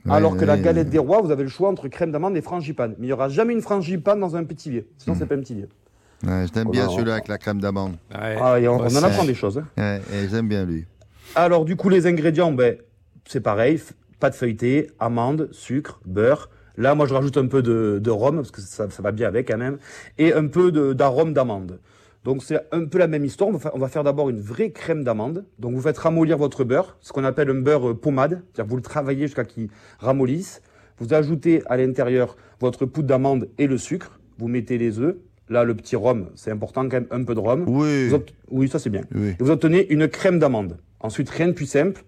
Ouais, alors que la ouais. galette des rois, vous avez le choix entre crème d'amande et frangipane. Mais il n'y aura jamais une frangipane dans un pitivier. Sinon, Hmm. c'est pas un pitivier. Ouais, je t'aime bien celui-là avec la crème d'amande. Ah, on, on en apprend des choses. hein. Ouais, et j'aime bien lui. Alors, du coup, les ingrédients, ben, c'est pareil. Pâte feuilletée, amandes, sucre, beurre. Là, moi, je rajoute un peu de, de rhum, parce que ça, ça va bien avec quand même. Et un peu d'arôme d'amande. Donc, c'est un peu la même histoire. On va, faire d'abord une vraie crème d'amande. Donc, vous faites ramollir votre beurre, ce qu'on appelle un beurre euh, pommade. C'est-à-dire que vous le travaillez jusqu'à qu'il ramollisse. Vous ajoutez à l'intérieur votre poudre d'amande et le sucre. Vous mettez les œufs. Là, le petit rhum, c'est important quand même, un peu de rhum. Oui. Vous Oui, ça c'est bien. Oui. Et vous obtenez une crème d'amande. Ensuite, rien de plus simple.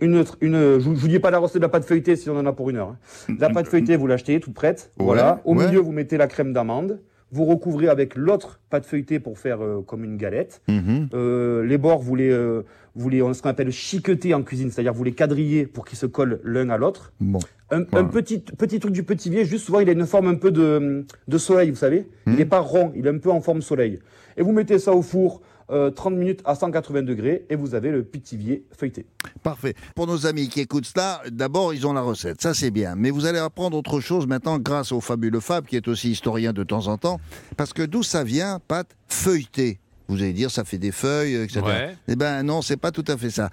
Une, tr- une, je ne vous dis pas la recette de la pâte feuilletée si on en a pour une heure. hein. La pâte feuilletée, vous l'achetez toute prête. Ouais, voilà. Au ouais. milieu, vous mettez la crème d'amande. Vous recouvrez avec l'autre pâte feuilletée pour faire euh, comme une galette. Mhm. Euh, les bords, vous les, euh, vous les, ce qu'on appelle chiqueter en cuisine, c'est-à-dire vous les quadrillez pour qu'ils se collent l'un à l'autre. Bon. Un, petit, petit truc du petit vieux, juste souvent, il a une forme un peu de, de soleil, vous savez. Il n'est pas rond, il est un peu en forme soleil. Et vous mettez ça au four euh, 30 minutes à 180 degrés et vous avez le pitivier feuilleté. Parfait. Pour nos amis qui écoutent ça, d'abord, ils ont la recette. Ça, c'est bien. Mais vous allez apprendre autre chose maintenant grâce au fabuleux Fab, qui est aussi historien de temps en temps. Parce que d'où ça vient, pâte feuilletée Vous allez dire, ça fait des feuilles, etc. Ouais. Eh ben non, c'est pas tout à fait ça.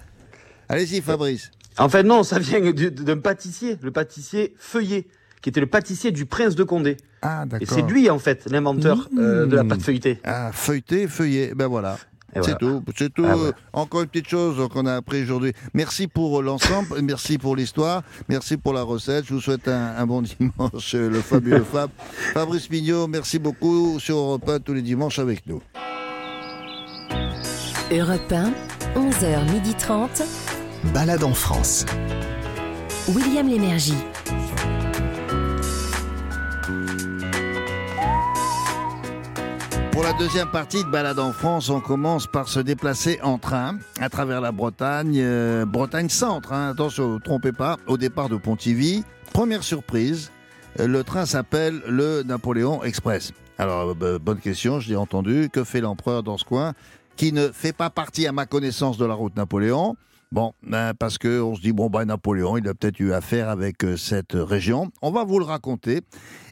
Allez-y, Fabrice. En fait, non, ça vient du- d'un pâtissier, le pâtissier Feuillet, qui était le pâtissier du prince de Condé. Ah, Et c'est lui, en fait, l'inventeur euh, de la pâte feuilletée. Ah, feuilleté, feuillet. Ben voilà. Et C'est voilà. tout, c'est tout. Ah. Encore une petite chose qu'on a appris aujourd'hui. Merci pour l'ensemble, merci pour l'histoire, merci pour la recette. Je vous souhaite un, un bon dimanche, le fabuleux Fab. Fabrice Mignot, merci beaucoup sur Europe 1 tous les dimanches avec nous. Europe 1, 11h30. Balade en France. William Lémergie. Pour la deuxième partie de Balade en France, on commence par se déplacer en train à travers la Bretagne, euh, Bretagne centre. hein. attention, ne trompez pas, au départ de Pontivy. Première surprise, euh, le train s'appelle le Napoléon Express. Alors, euh, bah, bonne question, je l'ai entendu. Que fait l'empereur dans ce coin qui ne fait pas partie, à ma connaissance, de la route Napoléon? Bon, ben, parce que on se dit bon ben Napoléon, il a peut-être eu affaire avec euh, cette région. On va vous le raconter.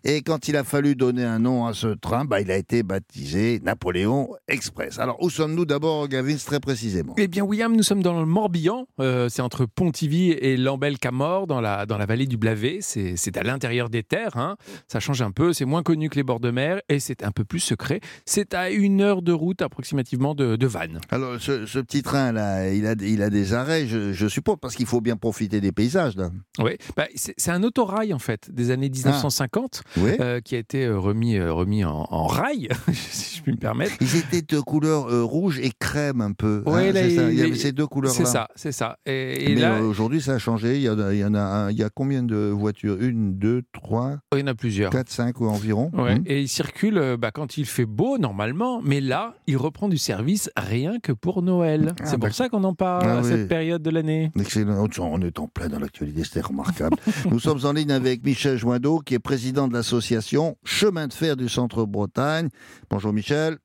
Et quand il a fallu donner un nom à ce train, ben, il a été baptisé Napoléon Express. Alors où sommes-nous d'abord, Gavin, très précisément? Eh bien, William, nous sommes dans le Morbihan. Euh, c'est entre Pontivy et Lambel-Camor, dans la, dans la vallée du Blavet. C'est c'est à l'intérieur des terres. hein. Ça change un peu. C'est moins connu que les bords de mer et c'est un peu plus secret. C'est à une heure de route approximativement de, de Vannes. Alors ce, ce petit train là, il a, il a des je, je suppose, parce qu'il faut bien profiter des paysages là. Oui, bah, c'est un autorail en fait des années 1950 Oui. euh, qui a été euh, remis, euh, remis en, en rail, si je puis me permettre. Ils étaient de couleur euh, rouge et crème un peu. hein, Ouais, là, ça, il- y avait ces deux couleurs. C'est ça, c'est ça. Et, et Mais là, aujourd'hui, ça a changé. Il y, a, il y en a, un- il y a combien de voitures? Une, deux, trois, il y en a plusieurs. quatre, cinq ou environ? Ouais, Hmm. Et il circule bah, quand il fait beau normalement, mais là, il reprend du service rien que pour Noël. Ah, c'est pour ça qu'on en parle Ah à oui. cette période de l'année. Excellent. On est en plein dans l'actualité, c'est remarquable. Nous sommes en ligne avec Michel Joindeau, qui est président de l'association Chemin de fer du Centre-Bretagne. Bonjour Michel.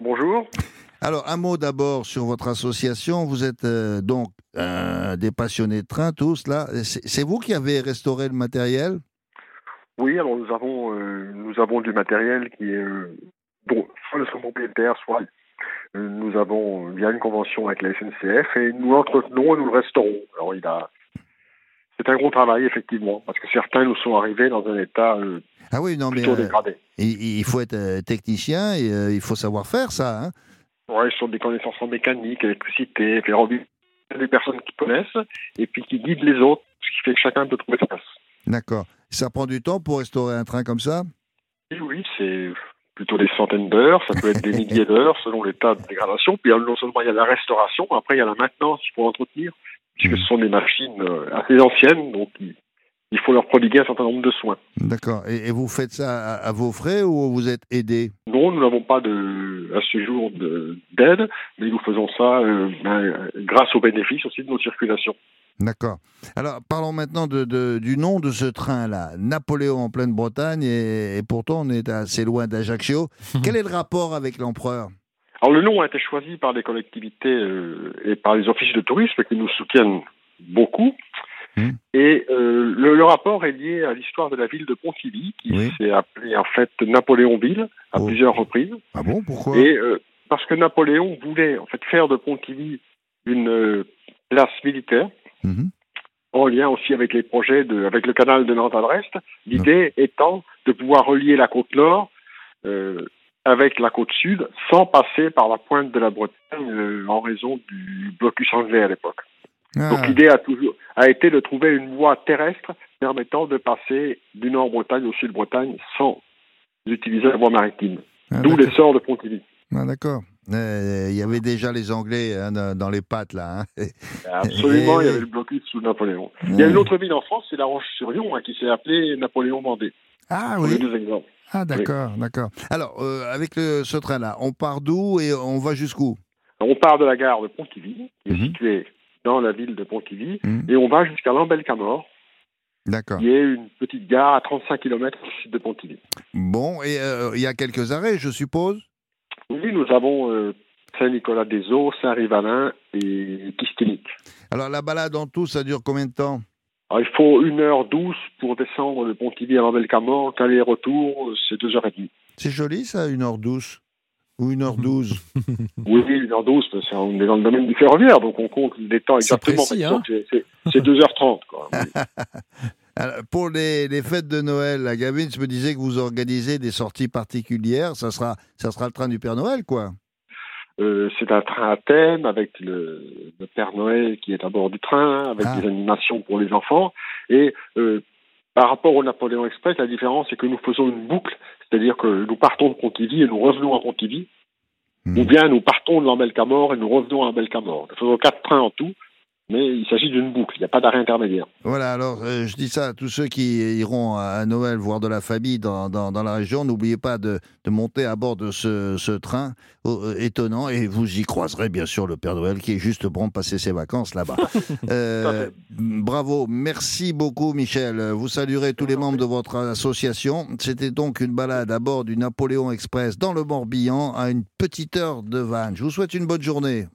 Bonjour. Alors, un mot d'abord sur votre association. Vous êtes euh, donc euh, des passionnés de train, tous là. C'est vous qui avez restauré le matériel? Oui, alors nous avons euh, nous avons du matériel qui est euh, dont soit le son propriétaire, soit nous avons via une convention avec la SNCF et nous l'entretenons et nous le restaurons. Alors il a c'est un gros travail effectivement parce que certains nous sont arrivés dans un état euh, Ah oui, non, mais euh, dégradé. il, il faut être euh, technicien et euh, il faut savoir faire ça. hein. Ouais, sur des connaissances en mécanique, électricité, ferrovie, des personnes qui connaissent et puis qui guident les autres, ce qui fait que chacun peut trouver sa place. D'accord. Ça prend du temps pour restaurer un train comme ça? Et oui, c'est plutôt des centaines d'heures, ça peut être des milliers d'heures selon l'état de dégradation. Puis non seulement il y a la restauration, après il y a la maintenance qu'il faut entretenir, puisque ce sont des machines euh, assez anciennes, donc il, faut leur prodiguer un certain nombre de soins. D'accord. Et, et vous faites ça à, à vos frais ou vous êtes aidé Non, nous n'avons pas de, à ce jour de- d'aide, mais nous faisons ça euh, ben, grâce aux bénéfices aussi de nos circulations. D'accord. Alors, parlons maintenant de, de- du nom de ce train-là. Napoléon en pleine Bretagne, et, et pourtant on est assez loin d'Ajaccio. Quel est le rapport avec l'empereur? Alors le nom a été choisi par les collectivités euh, et par les offices de tourisme qui nous soutiennent beaucoup. Hmm. Et euh, le, le rapport est lié à l'histoire de la ville de Pontivy, qui Oui. s'est appelée en fait Napoléonville à Oh. plusieurs reprises. Ah bon, pourquoi? Et euh, parce que Napoléon voulait en fait faire de Pontivy une euh, place militaire, Mhm. en lien aussi avec les projets de, avec le canal de Nantes à Brest. L'idée étant de pouvoir relier la côte nord avec la côte sud sans passer par la pointe de la Bretagne euh, en raison du blocus anglais à l'époque. Ah, Donc l'idée a toujours a été de trouver une voie terrestre permettant de passer du Nord-Bretagne au Sud-Bretagne sans utiliser la voie maritime. ah, D'où l'essor de Pontivy. Ah, d'accord. Euh, Il y avait déjà les Anglais hein, dans, les pattes, là. hein. Absolument, Eh il y oui. avait le blocus sous Napoléon. Il y a Ouais. une autre ville en France, c'est La Roche-sur-Yon, hein, qui s'est appelée Napoléon Vendée. Ah oui. deux exemples. Ah d'accord, d'accord. Alors, euh, avec le, ce train-là, on part d'où et on va jusqu'où? On part de la gare de Pontivy, qui est Mhm. située dans la ville de Pontivy, Mhm. et on va jusqu'à Lambel-Camor, D'accord. qui est une petite gare à 35 km au sud de Pontivy. Bon, et euh, il y a quelques arrêts, je suppose? Oui, nous avons euh, Saint-Nicolas-des-Eaux, Saint-Rivalin et Kistinic. Alors, la balade en tout, ça dure combien de temps? Alors, il faut 1h12 pour descendre de Pontivy à Lambel-Camor, qu'aller-retour, euh, c'est 2h30. C'est joli, ça, 1h12 Ou 1h12 Oui, 1h12, parce qu'on est dans le domaine du ferroviaire, donc on compte les temps C'est exactement. c'est- c'est c'est 2h30. Quoi. Oui. Alors, Pour les, les fêtes de Noël, la Gavin me disait que vous organisez des sorties particulières. Ça sera, ça sera le train du Père Noël, quoi. Euh, c'est un train à thème avec le, le Père Noël qui est à bord du train, avec Ah. des animations pour les enfants. Et euh, par rapport au Napoléon Express, la différence c'est que nous faisons une boucle, c'est-à-dire que nous partons de Pontivy et nous revenons à Pontivy, Hmm. ou bien nous partons de Lambel-Camor et nous revenons à Lambel-Camor. Nous faisons quatre trains en tout, mais il s'agit d'une boucle, il n'y a pas d'arrêt intermédiaire. Voilà, alors euh, je dis ça à tous ceux qui iront à Noël voir de la famille dans, dans, dans la région. N'oubliez pas de, de monter à bord de ce, ce train euh, étonnant et vous y croiserez bien sûr le Père Noël qui est juste bon de passer ses vacances là-bas. Euh, bravo, merci beaucoup Michel. Vous saluerez tous les membres de votre association. C'était donc une balade à bord du Napoléon Express dans le Morbihan à une petite heure de Vannes. Je vous souhaite une bonne journée.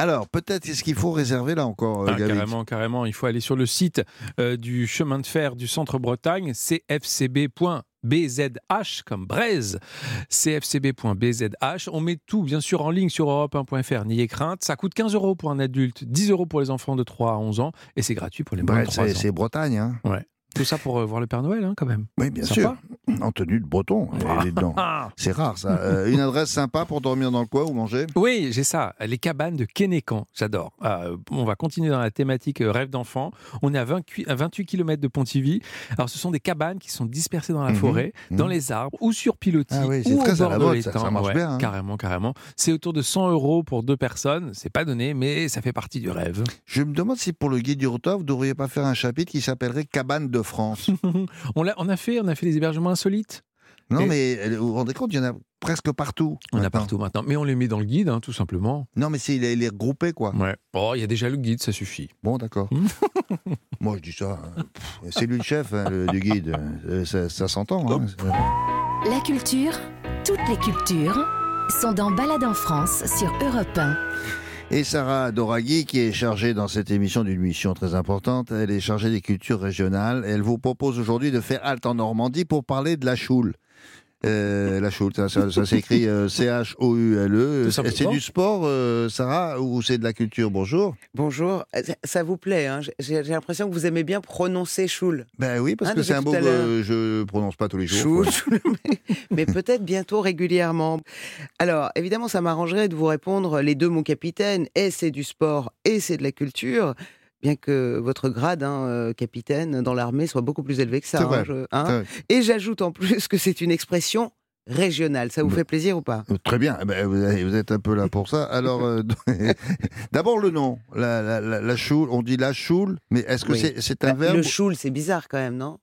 Alors, peut-être est-ce qu'il faut réserver là encore, euh, Ah, carrément, carrément. Il faut aller sur le site euh, du chemin de fer du centre Bretagne, cfcb.bzh comme Braise, cfcb.bzh. On met tout, bien sûr, en ligne sur europe1.fr. N'ayez crainte. Ça coûte 15 euros pour un adulte, 10 euros pour les enfants de 3 à 11 ans, et c'est gratuit pour les moins de Bref, 3 c'est ans. c'est Bretagne, hein Tout ça pour euh, voir le Père Noël, hein, quand même. Oui, bien Sympa. sûr. En tenue de breton, elle est dedans. Ah. C'est rare, ça. Euh, une adresse sympa pour dormir dans le coin ou manger? Oui, j'ai ça. Les cabanes de Kénécan, j'adore. Euh, on va continuer dans la thématique euh, rêve d'enfant. On est à, 20 à 28 km de Pontivy. Alors, ce sont des cabanes qui sont dispersées dans la Mhm, forêt, mhm. dans les arbres ou sur pilotis Ah oui, c'est très à la de mode, ça, l'étang. ça marche Ouais, bien, hein. Carrément, carrément. C'est autour de 100 euros pour deux personnes. C'est pas donné, mais ça fait partie du rêve. Je me demande si pour le guide du retour, vous ne devriez pas faire un chapitre qui s'appellerait Cabane de France. on, a fait, on a fait des hébergements insolites. non, Et- mais euh, vous vous rendez compte, il y en a presque partout. On a partout maintenant, mais on les met dans le guide, hein, tout simplement. Non, mais c'est il est, il est regroupé, quoi. Ouais. Oh, il y a déjà le guide, ça suffit. Bon, d'accord. Moi, je dis ça. hein. C'est lui le chef hein, le- du guide. Euh, Ça, ça s'entend. hein. La culture, toutes les cultures, sont dans Balade en France sur Europe 1. Et Sarah Doraghi, qui est chargée dans cette émission d'une mission très importante, elle est chargée des cultures régionales. Elle vous propose aujourd'hui de faire halte en Normandie pour parler de la choule. Euh, la choule, ça, ça- ça s'écrit euh, C-H-O-U-L-E. Tout C'est du sport, euh, Sarah, ou c'est de la culture? Bonjour. Bonjour, Euh, ça- ça vous plaît, hein? J'ai l'impression que vous aimez bien prononcer Choule. Ben oui, parce Ah, que c'est un mot que je prononce pas tous les jours. Choule, mais, mais peut-être bientôt régulièrement. Alors, évidemment, ça m'arrangerait de vous répondre les deux mots capitaines, et c'est du sport et c'est de la culture. Bien que votre grade, hein, euh, capitaine, dans l'armée soit beaucoup plus élevé que ça. Hein, je- hein. Et j'ajoute en plus que c'est une expression régionale. Ça vous Bah. fait plaisir ou pas? Très bien, Eh ben, vous êtes un peu là pour ça. Alors, euh, d'abord le nom, la, la, la, la choule, on dit la choule, mais est-ce que Oui. c'est un Bah, verbe? Le choule, c'est bizarre quand même, non?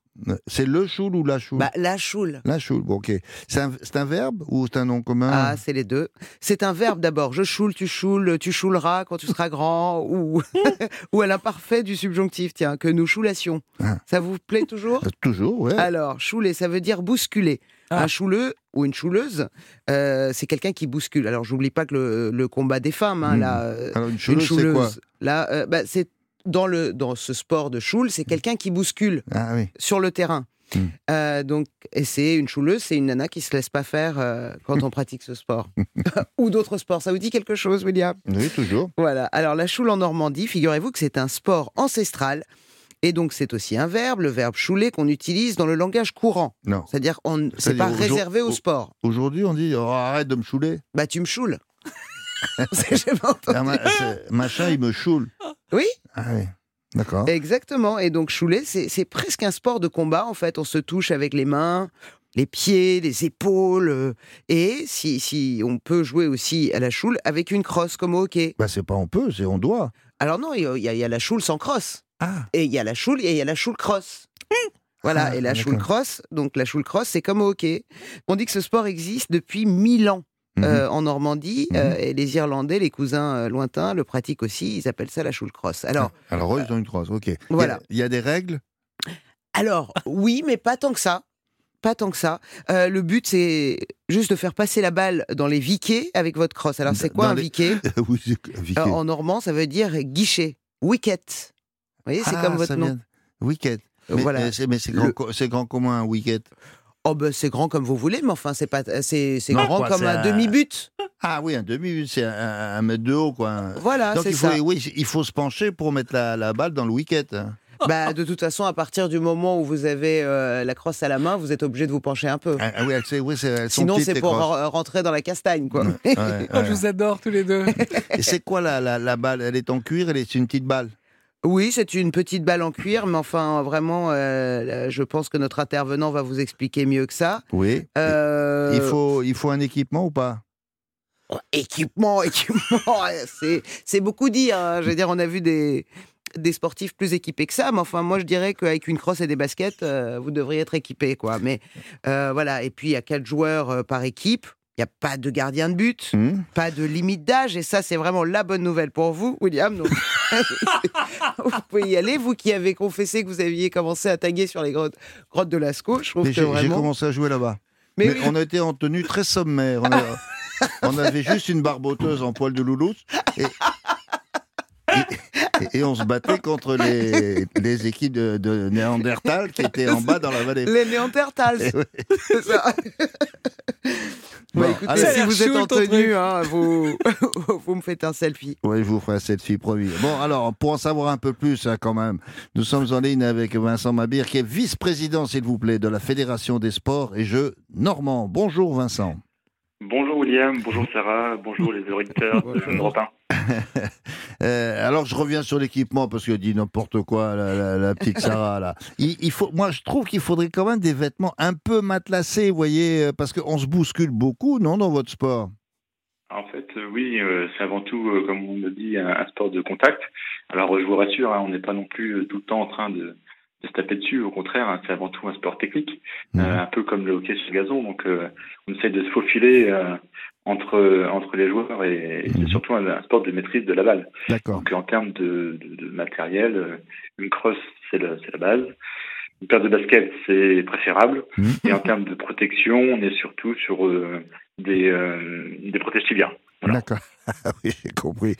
C'est le choule ou la choule? Bah, la choule. La choule, bon, ok. C'est un, verbe ou c'est un nom commun? Ah, c'est les deux. C'est un verbe d'abord. Je choule, tu choules, tu chouleras quand tu seras grand, ou, ou à l'imparfait du subjonctif, tiens, que nous choulassions. Ah. Ça vous plaît toujours? Euh, Toujours, ouais. Alors, chouler, ça veut dire bousculer. Ah. Un chouleux ou une chouleuse, euh, c'est quelqu'un qui bouscule. Alors, j'oublie pas que le, le combat des femmes, hein, Hmm. là, Alors une chouleuse, c'est quoi là, euh, bah, c'est dans le dans ce sport de choule, c'est quelqu'un qui bouscule Ah oui. sur le terrain. Hmm. Euh, donc, et c'est une chouleuse, c'est une nana qui se laisse pas faire euh, quand on pratique ce sport ou d'autres sports. Ça vous dit quelque chose, William? Oui, toujours. Voilà. Alors, la choule en Normandie, figurez-vous que c'est un sport ancestral. Et donc, c'est aussi un verbe, le verbe chouler, qu'on utilise dans le langage courant. Non. C'est-à-dire, on, c'est pas réservé au sport. Aujourd'hui, on dit oh, arrête de me chouler. Bah, tu me choules. C'est- j'ai pas entendu. Ah, machin, il me choule. Oui, Ah oui. D'accord. exactement. Et donc, chouler, c'est c'est presque un sport de combat, en fait. On se touche avec les mains, les pieds, les épaules. euh, Et si, si on peut jouer aussi à la choule avec une crosse, comme au hockey. Bah, c'est pas on peut, c'est on doit. Alors non, il y, y a la choule sans crosse. Ah. Et il y a la choule et il y a la choule cross. Voilà, Ah, et la choule cross, donc la choule cross, c'est comme au hockey. On dit que ce sport existe depuis 1000 ans Mhm. euh, en Normandie, Mhm. euh, et les Irlandais, les cousins euh, lointains, le pratiquent aussi, ils appellent ça la choule cross. Alors, Alors, eux, ils ont une crosse, ok. Il y a- Voilà. Il y, a des règles? Alors oui, mais pas tant que ça. Pas tant que ça. Le but, c'est juste de faire passer la balle dans les viquets avec votre crosse. Alors, c'est quoi Dans un les- viquet Oui, Vicky. Euh, En normand, ça veut dire guichet, wicket. Vous voyez, c'est Ah, comme votre nom. vient- Wicket. Mais, Voilà. mais c'est mais c'est Le- grand, c'est grand comment un wicket Oh ben c'est grand comme vous voulez, mais enfin c'est pas c'est c'est Non, grand quoi, comme un un- demi-but. Ah oui, un demi, c'est un, un mètre de haut, quoi. Voilà, Donc c'est il faut, ça. oui, il faut se pencher pour mettre la, la balle dans le wicket. Bah de toute façon, à partir du moment où vous avez euh, la crosse à la main, vous êtes obligé de vous pencher un peu. Ah, ah oui, elles- c'est- oui, c'est- elles sont Sinon c'est pour rentrer dans la castagne quoi. Ouais, ouais, Oh, ouais. je vous adore tous les deux. Et c'est quoi la, la, la balle? Elle est en cuir, elle est c'est une petite balle. Oui, c'est une petite balle en cuir, mais enfin vraiment, euh, je pense que notre intervenant va vous expliquer mieux que ça. Oui. Euh, Il, faut, il faut un équipement ou pas? Oh, Équipement, équipement, c'est beaucoup dire. hein. Je veux dire, on a vu des des sportifs plus équipés que ça, mais enfin, moi, je dirais qu'avec une crosse et des baskets, euh, vous devriez être équipé, quoi. Mais euh, voilà. Et puis, il y a quatre joueurs euh, par équipe. Il n'y a pas de gardien de but, Hmm pas de limite d'âge, et ça, c'est vraiment la bonne nouvelle pour vous, William. Donc, vous pouvez y aller, vous qui avez confessé que vous aviez commencé à taguer sur les grottes, grottes de Lascaux. Je trouve que J'ai commencé à jouer là-bas. Mais Mais, oui. on a été en tenue très sommaire. On, a- on avait juste une barboteuse en poil de louloute. Et, et- et on se battait contre les, les équipes de, de Néandertal qui étaient en bas dans la vallée. Les Néandertals. Ouais. Écoutez, allez. A si vous êtes en tenue, hein, vous, vous me faites un selfie. Oui, je vous ferai cette fille promis. Bon, alors, pour en savoir un peu plus, hein, quand même, nous sommes en ligne avec Vincent Mabir, qui est vice-président, s'il vous plaît, de la Fédération des sports et jeux normands. Bonjour, Vincent. Bonjour William, bonjour Sarah, bonjour les auditeurs de Bonjour. Europe 1. Euh, alors, je reviens sur l'équipement parce qu'elle dit n'importe quoi, la, la- la petite Sarah, là. Il, il faut, moi, je trouve qu'il faudrait quand même des vêtements un peu matelassés, vous voyez, euh, parce qu'on se bouscule beaucoup, non, dans votre sport? En fait, euh, oui, euh, c'est avant tout, euh, comme on le dit, un, un sport de contact. Alors, euh, je vous rassure, hein, on n'est pas non plus euh, tout le temps en train de, de se taper dessus. Au contraire, hein, c'est avant tout un sport technique, euh, un peu comme le hockey sur gazon. Donc, euh, on essaie de se faufiler euh, entre entre les joueurs et, et c'est Mhm. surtout un, un sport de maîtrise de la balle. D'accord. Donc, en termes de, de, de matériel, euh, une crosse, c'est c'est la base. Une paire de baskets, c'est préférable. Mhm. Et en termes de protection, on est surtout sur euh, des, euh, des protèges tibias. Voilà. D'accord. Ah oui, j'ai compris.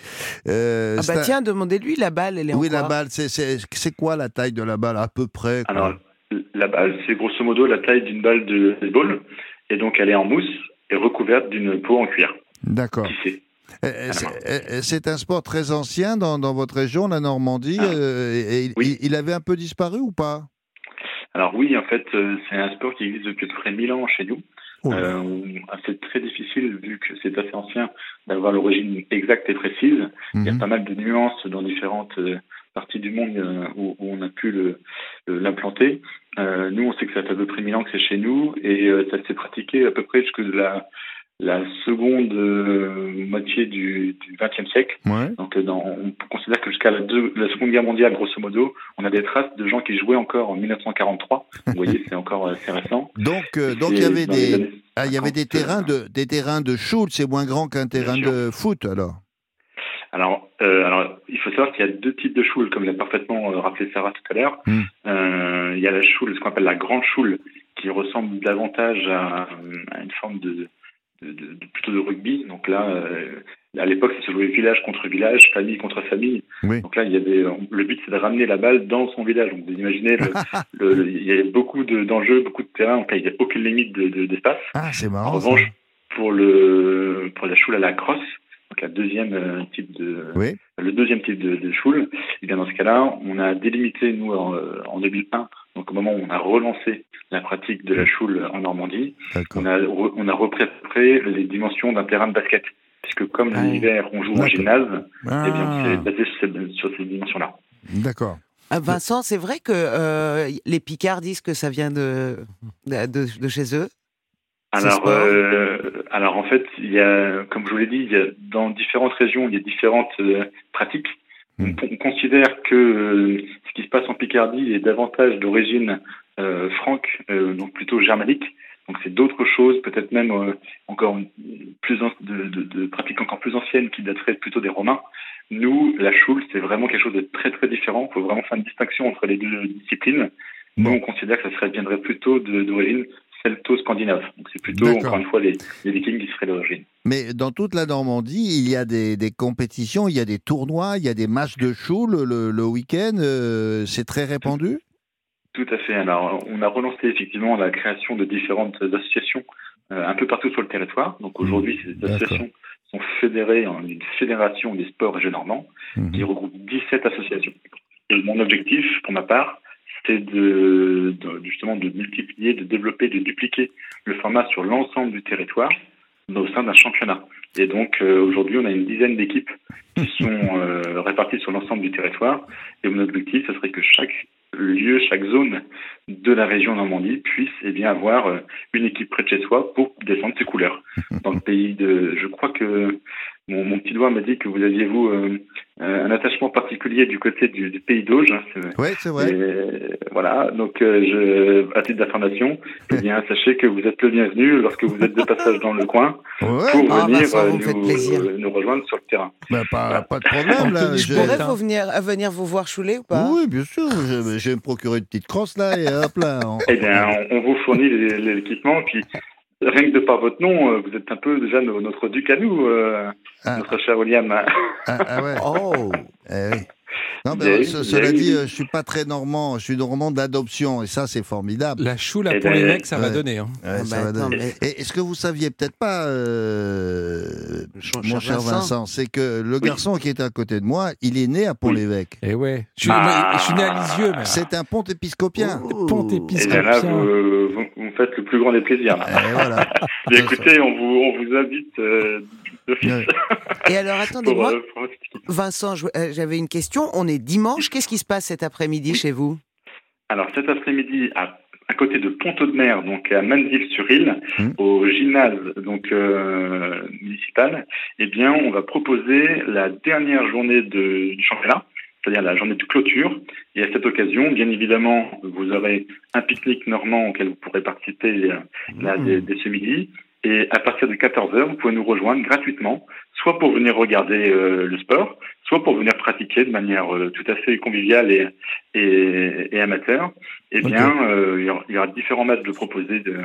Euh, Ah bah un- tiens, demandez-lui, la balle, elle est en oui, la quoi balle, c'est- c'est c'est quoi la taille de la balle, à peu près quoi? Alors, la balle, c'est grosso modo la taille d'une balle de baseball. Et donc, elle est en mousse et recouverte d'une peau en cuir D'accord. tissée. C'est un sport très ancien dans, dans votre région, la Normandie. Ah. euh, et, et Oui. il, il avait un peu disparu ou pas? Alors oui, en fait, euh, c'est un sport qui existe depuis à peu près 1000 ans chez nous. Oh. Euh, c'est très difficile, vu que c'est assez ancien, d'avoir l'origine exacte et précise. Il y a Mhm. pas mal de nuances dans différentes euh, parties du monde euh, où, où on a pu l'implanter. Euh, nous, on sait que ça fait à peu près 1000 ans que c'est chez nous et euh, ça s'est pratiqué à peu près jusque la, la seconde moitié du XXe siècle. Ouais. Donc, dans, on considère que jusqu'à la, Seconde Guerre mondiale, grosso modo, on a des traces de gens qui jouaient encore en 1943. Vous voyez, c'est encore assez récent. Donc, euh, donc il y avait des, ah, il y avait des 50, terrains de, des terrains de shoot, c'est moins grand qu'un terrain de foot alors? Alors, euh, alors, il faut savoir qu'il y a deux types de choules, comme l'a parfaitement euh, rappelé Sarah tout à l'heure. Mm. Euh, il y a la choule, ce qu'on appelle la grande choule, qui ressemble davantage à, à une forme de, de, de- de- plutôt de rugby. Donc là, à l'époque, ça se jouait village contre village, famille contre famille. Oui. Donc là, il y avait, le but, c'est de ramener la balle dans son village. Donc vous imaginez, le, le- le- il y avait beaucoup de- d'enjeux, beaucoup de terrain. Donc là, il n'y a aucune limite de- de- d'espace. Ah, c'est En marrant. ça. revanche, pour le pour la choule à la crosse, donc la deuxième euh, type de Oui. le deuxième type de, de choule, et bien dans ce cas-là, on a délimité nous en, euh, en 2001, donc au moment où on a relancé la pratique de la choule en Normandie, D'accord. on a re- on a près les dimensions d'un terrain de basket, puisque comme Ah l'hiver on joue en gymnase, eh bien Ah, c'est basé sur ces, sur ces dimensions-là. D'accord. Ah, Vincent, c'est vrai que euh, les Picards disent que ça vient de, de- de chez eux? Alors, euh, alors en fait, il y a, comme je vous l'ai dit, il y a, dans différentes régions, il y a différentes euh, pratiques. Mm. On, on considère que euh, ce qui se passe en Picardie est davantage d'origine franque, donc plutôt germanique. Donc c'est d'autres choses, peut-être même encore plus de, de, de pratiques encore plus anciennes qui dateraient plutôt des Romains. Nous, la choule, c'est vraiment quelque chose de très très différent. Il faut vraiment faire une distinction entre les deux disciplines. Nous, on considère que ça serait, viendrait plutôt d'origine celto-scandinave. Donc c'est plutôt, encore une fois, les, les vikings qui seraient d'origine. Mais dans toute la Normandie, il y a des, des compétitions, il y a des tournois, il y a des matchs de choule le, le week-end. euh, c'est très répandu? Tout à fait. Alors, on a relancé effectivement la création de différentes associations euh, un peu partout sur le territoire. Donc aujourd'hui, ces associations sont fédérées en une fédération des sports régionaux normands Mhm. qui regroupe 17 associations. Et mon objectif, pour ma part, c'est de, de- justement de multiplier, de développer, de dupliquer le format sur l'ensemble du territoire au sein d'un championnat. Et donc euh, aujourd'hui, on a une dizaine d'équipes qui sont euh, réparties sur l'ensemble du territoire. Et mon objectif, ce serait que chaque lieu, chaque zone de la région Normandie puisse eh bien avoir euh, une équipe près de chez soi pour défendre ses couleurs. Dans le pays de, je crois que mon, mon petit doigt m'a dit que vous aviez vous euh, un attachement particulier du côté du, du pays d'Auge. hein, c'est- Oui, c'est vrai. et voilà, donc euh, je, à titre d'information, eh bien sachez que vous êtes le bienvenu lorsque vous êtes de passage dans le coin Ouais, pour Ah, venir euh, me faites nous, euh, rejoindre sur le terrain. bah, pas, pas de problème. là. Je- Je pourrais vous venir, à venir vous voir chouler ou pas? Oui, bien sûr. Je, je vais me procurer une petite crosse là et hop là. on- Eh bien, on, on vous fournit l'équipement, puis rien que de par votre nom, euh, vous êtes un peu déjà no- notre duc à nous, euh, Ah. notre cher William. Ah, ah ouais. Oh Eh oui. Non, mais, Bien, ce- cela dit, euh, je suis pas très normand. Je suis normand d'adoption et ça, c'est formidable. La choule Eh pour ben, l'évêque, ça va donner. hein. Ouais, Ah ça bah, va attends, donner. mais- Et est-ce que vous saviez peut-être pas, euh, mon cher Vincent. Vincent, c'est que le garçon qui était à côté de moi, il est né à Pont-l'Évêque. Et ouais. Je suis, Ah. je suis né à Lisieux. C'est un pont épiscopien. Oh. Pont Et là, épiscopien. vous, vous, vous me faites le plus grand des plaisirs. Et voilà. Bien, écoutez, on vous, on vous invite euh, d'office. Et alors, attendez-moi, euh, Vincent, euh, j'avais une question. On est dimanche. Qu'est-ce qui se passe cet après-midi chez vous? Alors cet après-midi, à, à côté de Pont-Audemer, donc à Manville-sur-Île, Hmm. au gymnase donc euh, municipal, eh bien, on va proposer la dernière journée de- du championnat, c'est-à-dire la journée de clôture. Et à cette occasion, bien évidemment, vous aurez un pique-nique normand auquel vous pourrez participer euh, là, dès, dès ce midi. Et à partir de 14h, vous pouvez nous rejoindre gratuitement, soit pour venir regarder euh, le sport, soit pour venir pratiquer de manière euh, tout à fait conviviale et, et, et amateur. Eh bien, euh, il y aura- il y aura différents matchs de proposés de,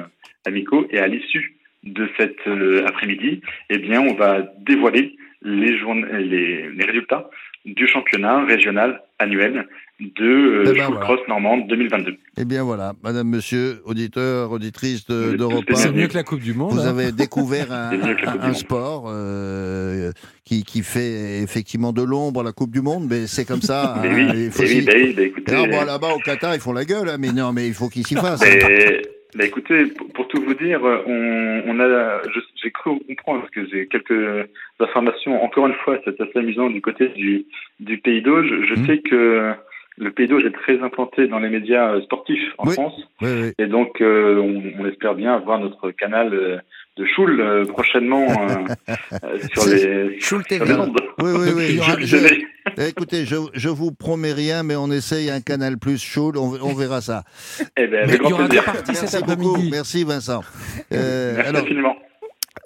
amicaux. Et à l'issue de cet après-midi, eh bien, on va dévoiler les, journées, les, les résultats du championnat régional annuel de euh, Eh ben, voilà. Cross Normande 2022. Eh bien voilà, madame, monsieur, auditeur, auditrice de- d'Europe tous les 1, C'est mieux que la Coupe du Monde. Vous hein. avez découvert un, sport euh, qui, qui fait effectivement de l'ombre à la Coupe du Monde, mais c'est comme ça. Mais hein, oui, il faut mais oui, s'y- bah oui, bah écoutez, Alors, bon, là-bas au Qatar, ils font la gueule, hein, mais non, mais il faut qu'ils s'y fassent. mais Bah écoutez, pour, tout vous dire, on, on a, je- j'ai cru comprendre parce que j'ai quelques informations. Encore une fois, c'est assez amusant du côté du, du Pays d'Auge. Je Mhm. sais que le Pays d'Auge est très implanté dans les médias euh, sportifs en Oui. France, Oui, oui. et donc euh, on, on espère bien avoir notre canal euh, de Choul euh, prochainement euh, euh, sur les Choul sur TV. les ondes. Oui, oui, oui. Je- Je- je- Eh, Écoutez, je, je vous promets rien, mais on essaye un canal plus chaud, on, on verra ça. Eh ben, Mais avec il y grand aura plaisir. Merci beaucoup, après-midi. merci Vincent. Euh, Merci alors, infiniment.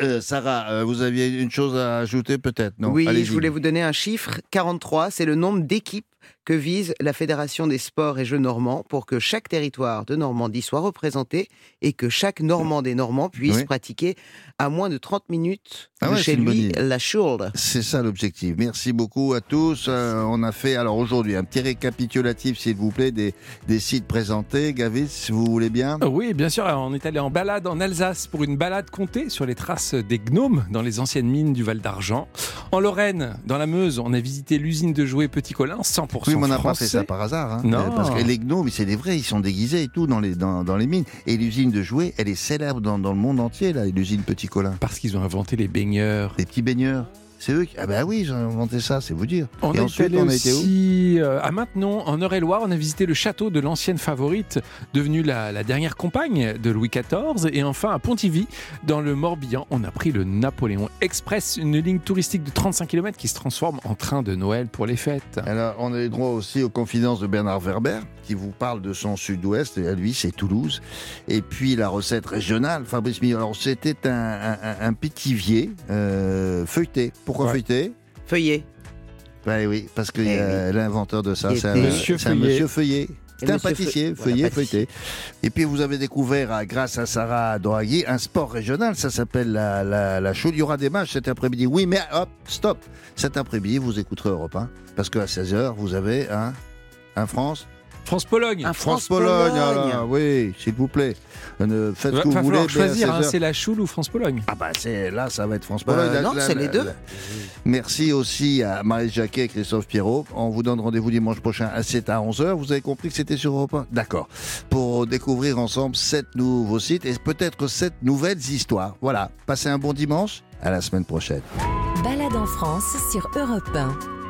euh, Sarah, euh, vous aviez une chose à ajouter peut-être, non oui, Allez-y. je voulais vous donner un chiffre. 43, c'est le nombre d'équipes que vise la Fédération des sports et jeux normands pour que chaque territoire de Normandie soit représenté et que chaque Normand des Normands puisse Oui. pratiquer à moins de 30 minutes Ah de ouais, chez lui la Schuld. C'est ça l'objectif. Merci beaucoup à tous. Euh, on a fait alors aujourd'hui un petit récapitulatif, s'il vous plaît, des, des sites présentés. Gavis, si vous voulez bien. Euh, Oui, bien sûr, on est allé en balade en Alsace pour une balade comptée sur les traces des gnomes dans les anciennes mines du Val d'Argent. En Lorraine, dans la Meuse, on a visité l'usine de jouets Petit Colin, 100% Mais on n'a pas fait ça par hasard. hein. Non. Parce que les gnomes, c'est des vrais, ils sont déguisés et tout dans les, dans, dans les mines. Et l'usine de jouets, elle est célèbre dans, dans le monde entier, là, l'usine Petit Colin. Parce qu'ils ont inventé les baigneurs. Les petits baigneurs. C'est eux qui. Ah, bah oui, ont inventé ça, c'est vous dire. On et ensuite, allé on a été aussi euh, à Maintenon, en Eure-et-Loire. On a visité le château de l'ancienne favorite, devenue la, la dernière compagne de Louis XIV. Et enfin, à Pontivy, dans le Morbihan, on a pris le Napoléon Express, une ligne touristique de 35 km qui se transforme en train de Noël pour les fêtes. Alors, on a eu droit aussi aux confidences de Bernard Werber, qui vous parle de son sud-ouest, et à lui, c'est Toulouse. Et puis, la recette régionale, Fabrice Millon. Alors, c'était un, un, un- un pétivier euh, feuilleté. Pourquoi Ouais. feuilleté Feuillet. Bah oui, parce que Eh euh, l'inventeur de ça, c'est un Monsieur c'est un Feuillet. monsieur Feuillet. C'est un pâtissier, feuillet, feuilleté. Et puis vous avez découvert, ah, grâce à Sarah Dohagui, un sport régional, ça s'appelle la, la, la chaude. Il y aura des matchs cet après-midi. Oui, mais hop, stop. Cet après-midi, vous écouterez Europe 1, parce qu'à 16h, vous avez un, un France. France-Pologne. Un France-Pologne, ah oui, s'il vous plaît. Euh, faites Va, ce que va vous voulez. choisir, hein, 16h. c'est la Choule ou France-Pologne. Ah bah c'est là, ça va être France-Pologne. La- non, c'est les deux. la- Merci aussi à Marie Jacquet et Christophe Pierrot. On vous donne rendez-vous dimanche prochain à 7 à 11h. Vous avez compris que c'était sur Europe 1 D'accord. Pour découvrir ensemble sept nouveaux sites et peut-être sept nouvelles histoires. Voilà. Passez un bon dimanche. À la semaine prochaine. Balade en France sur Europe 1.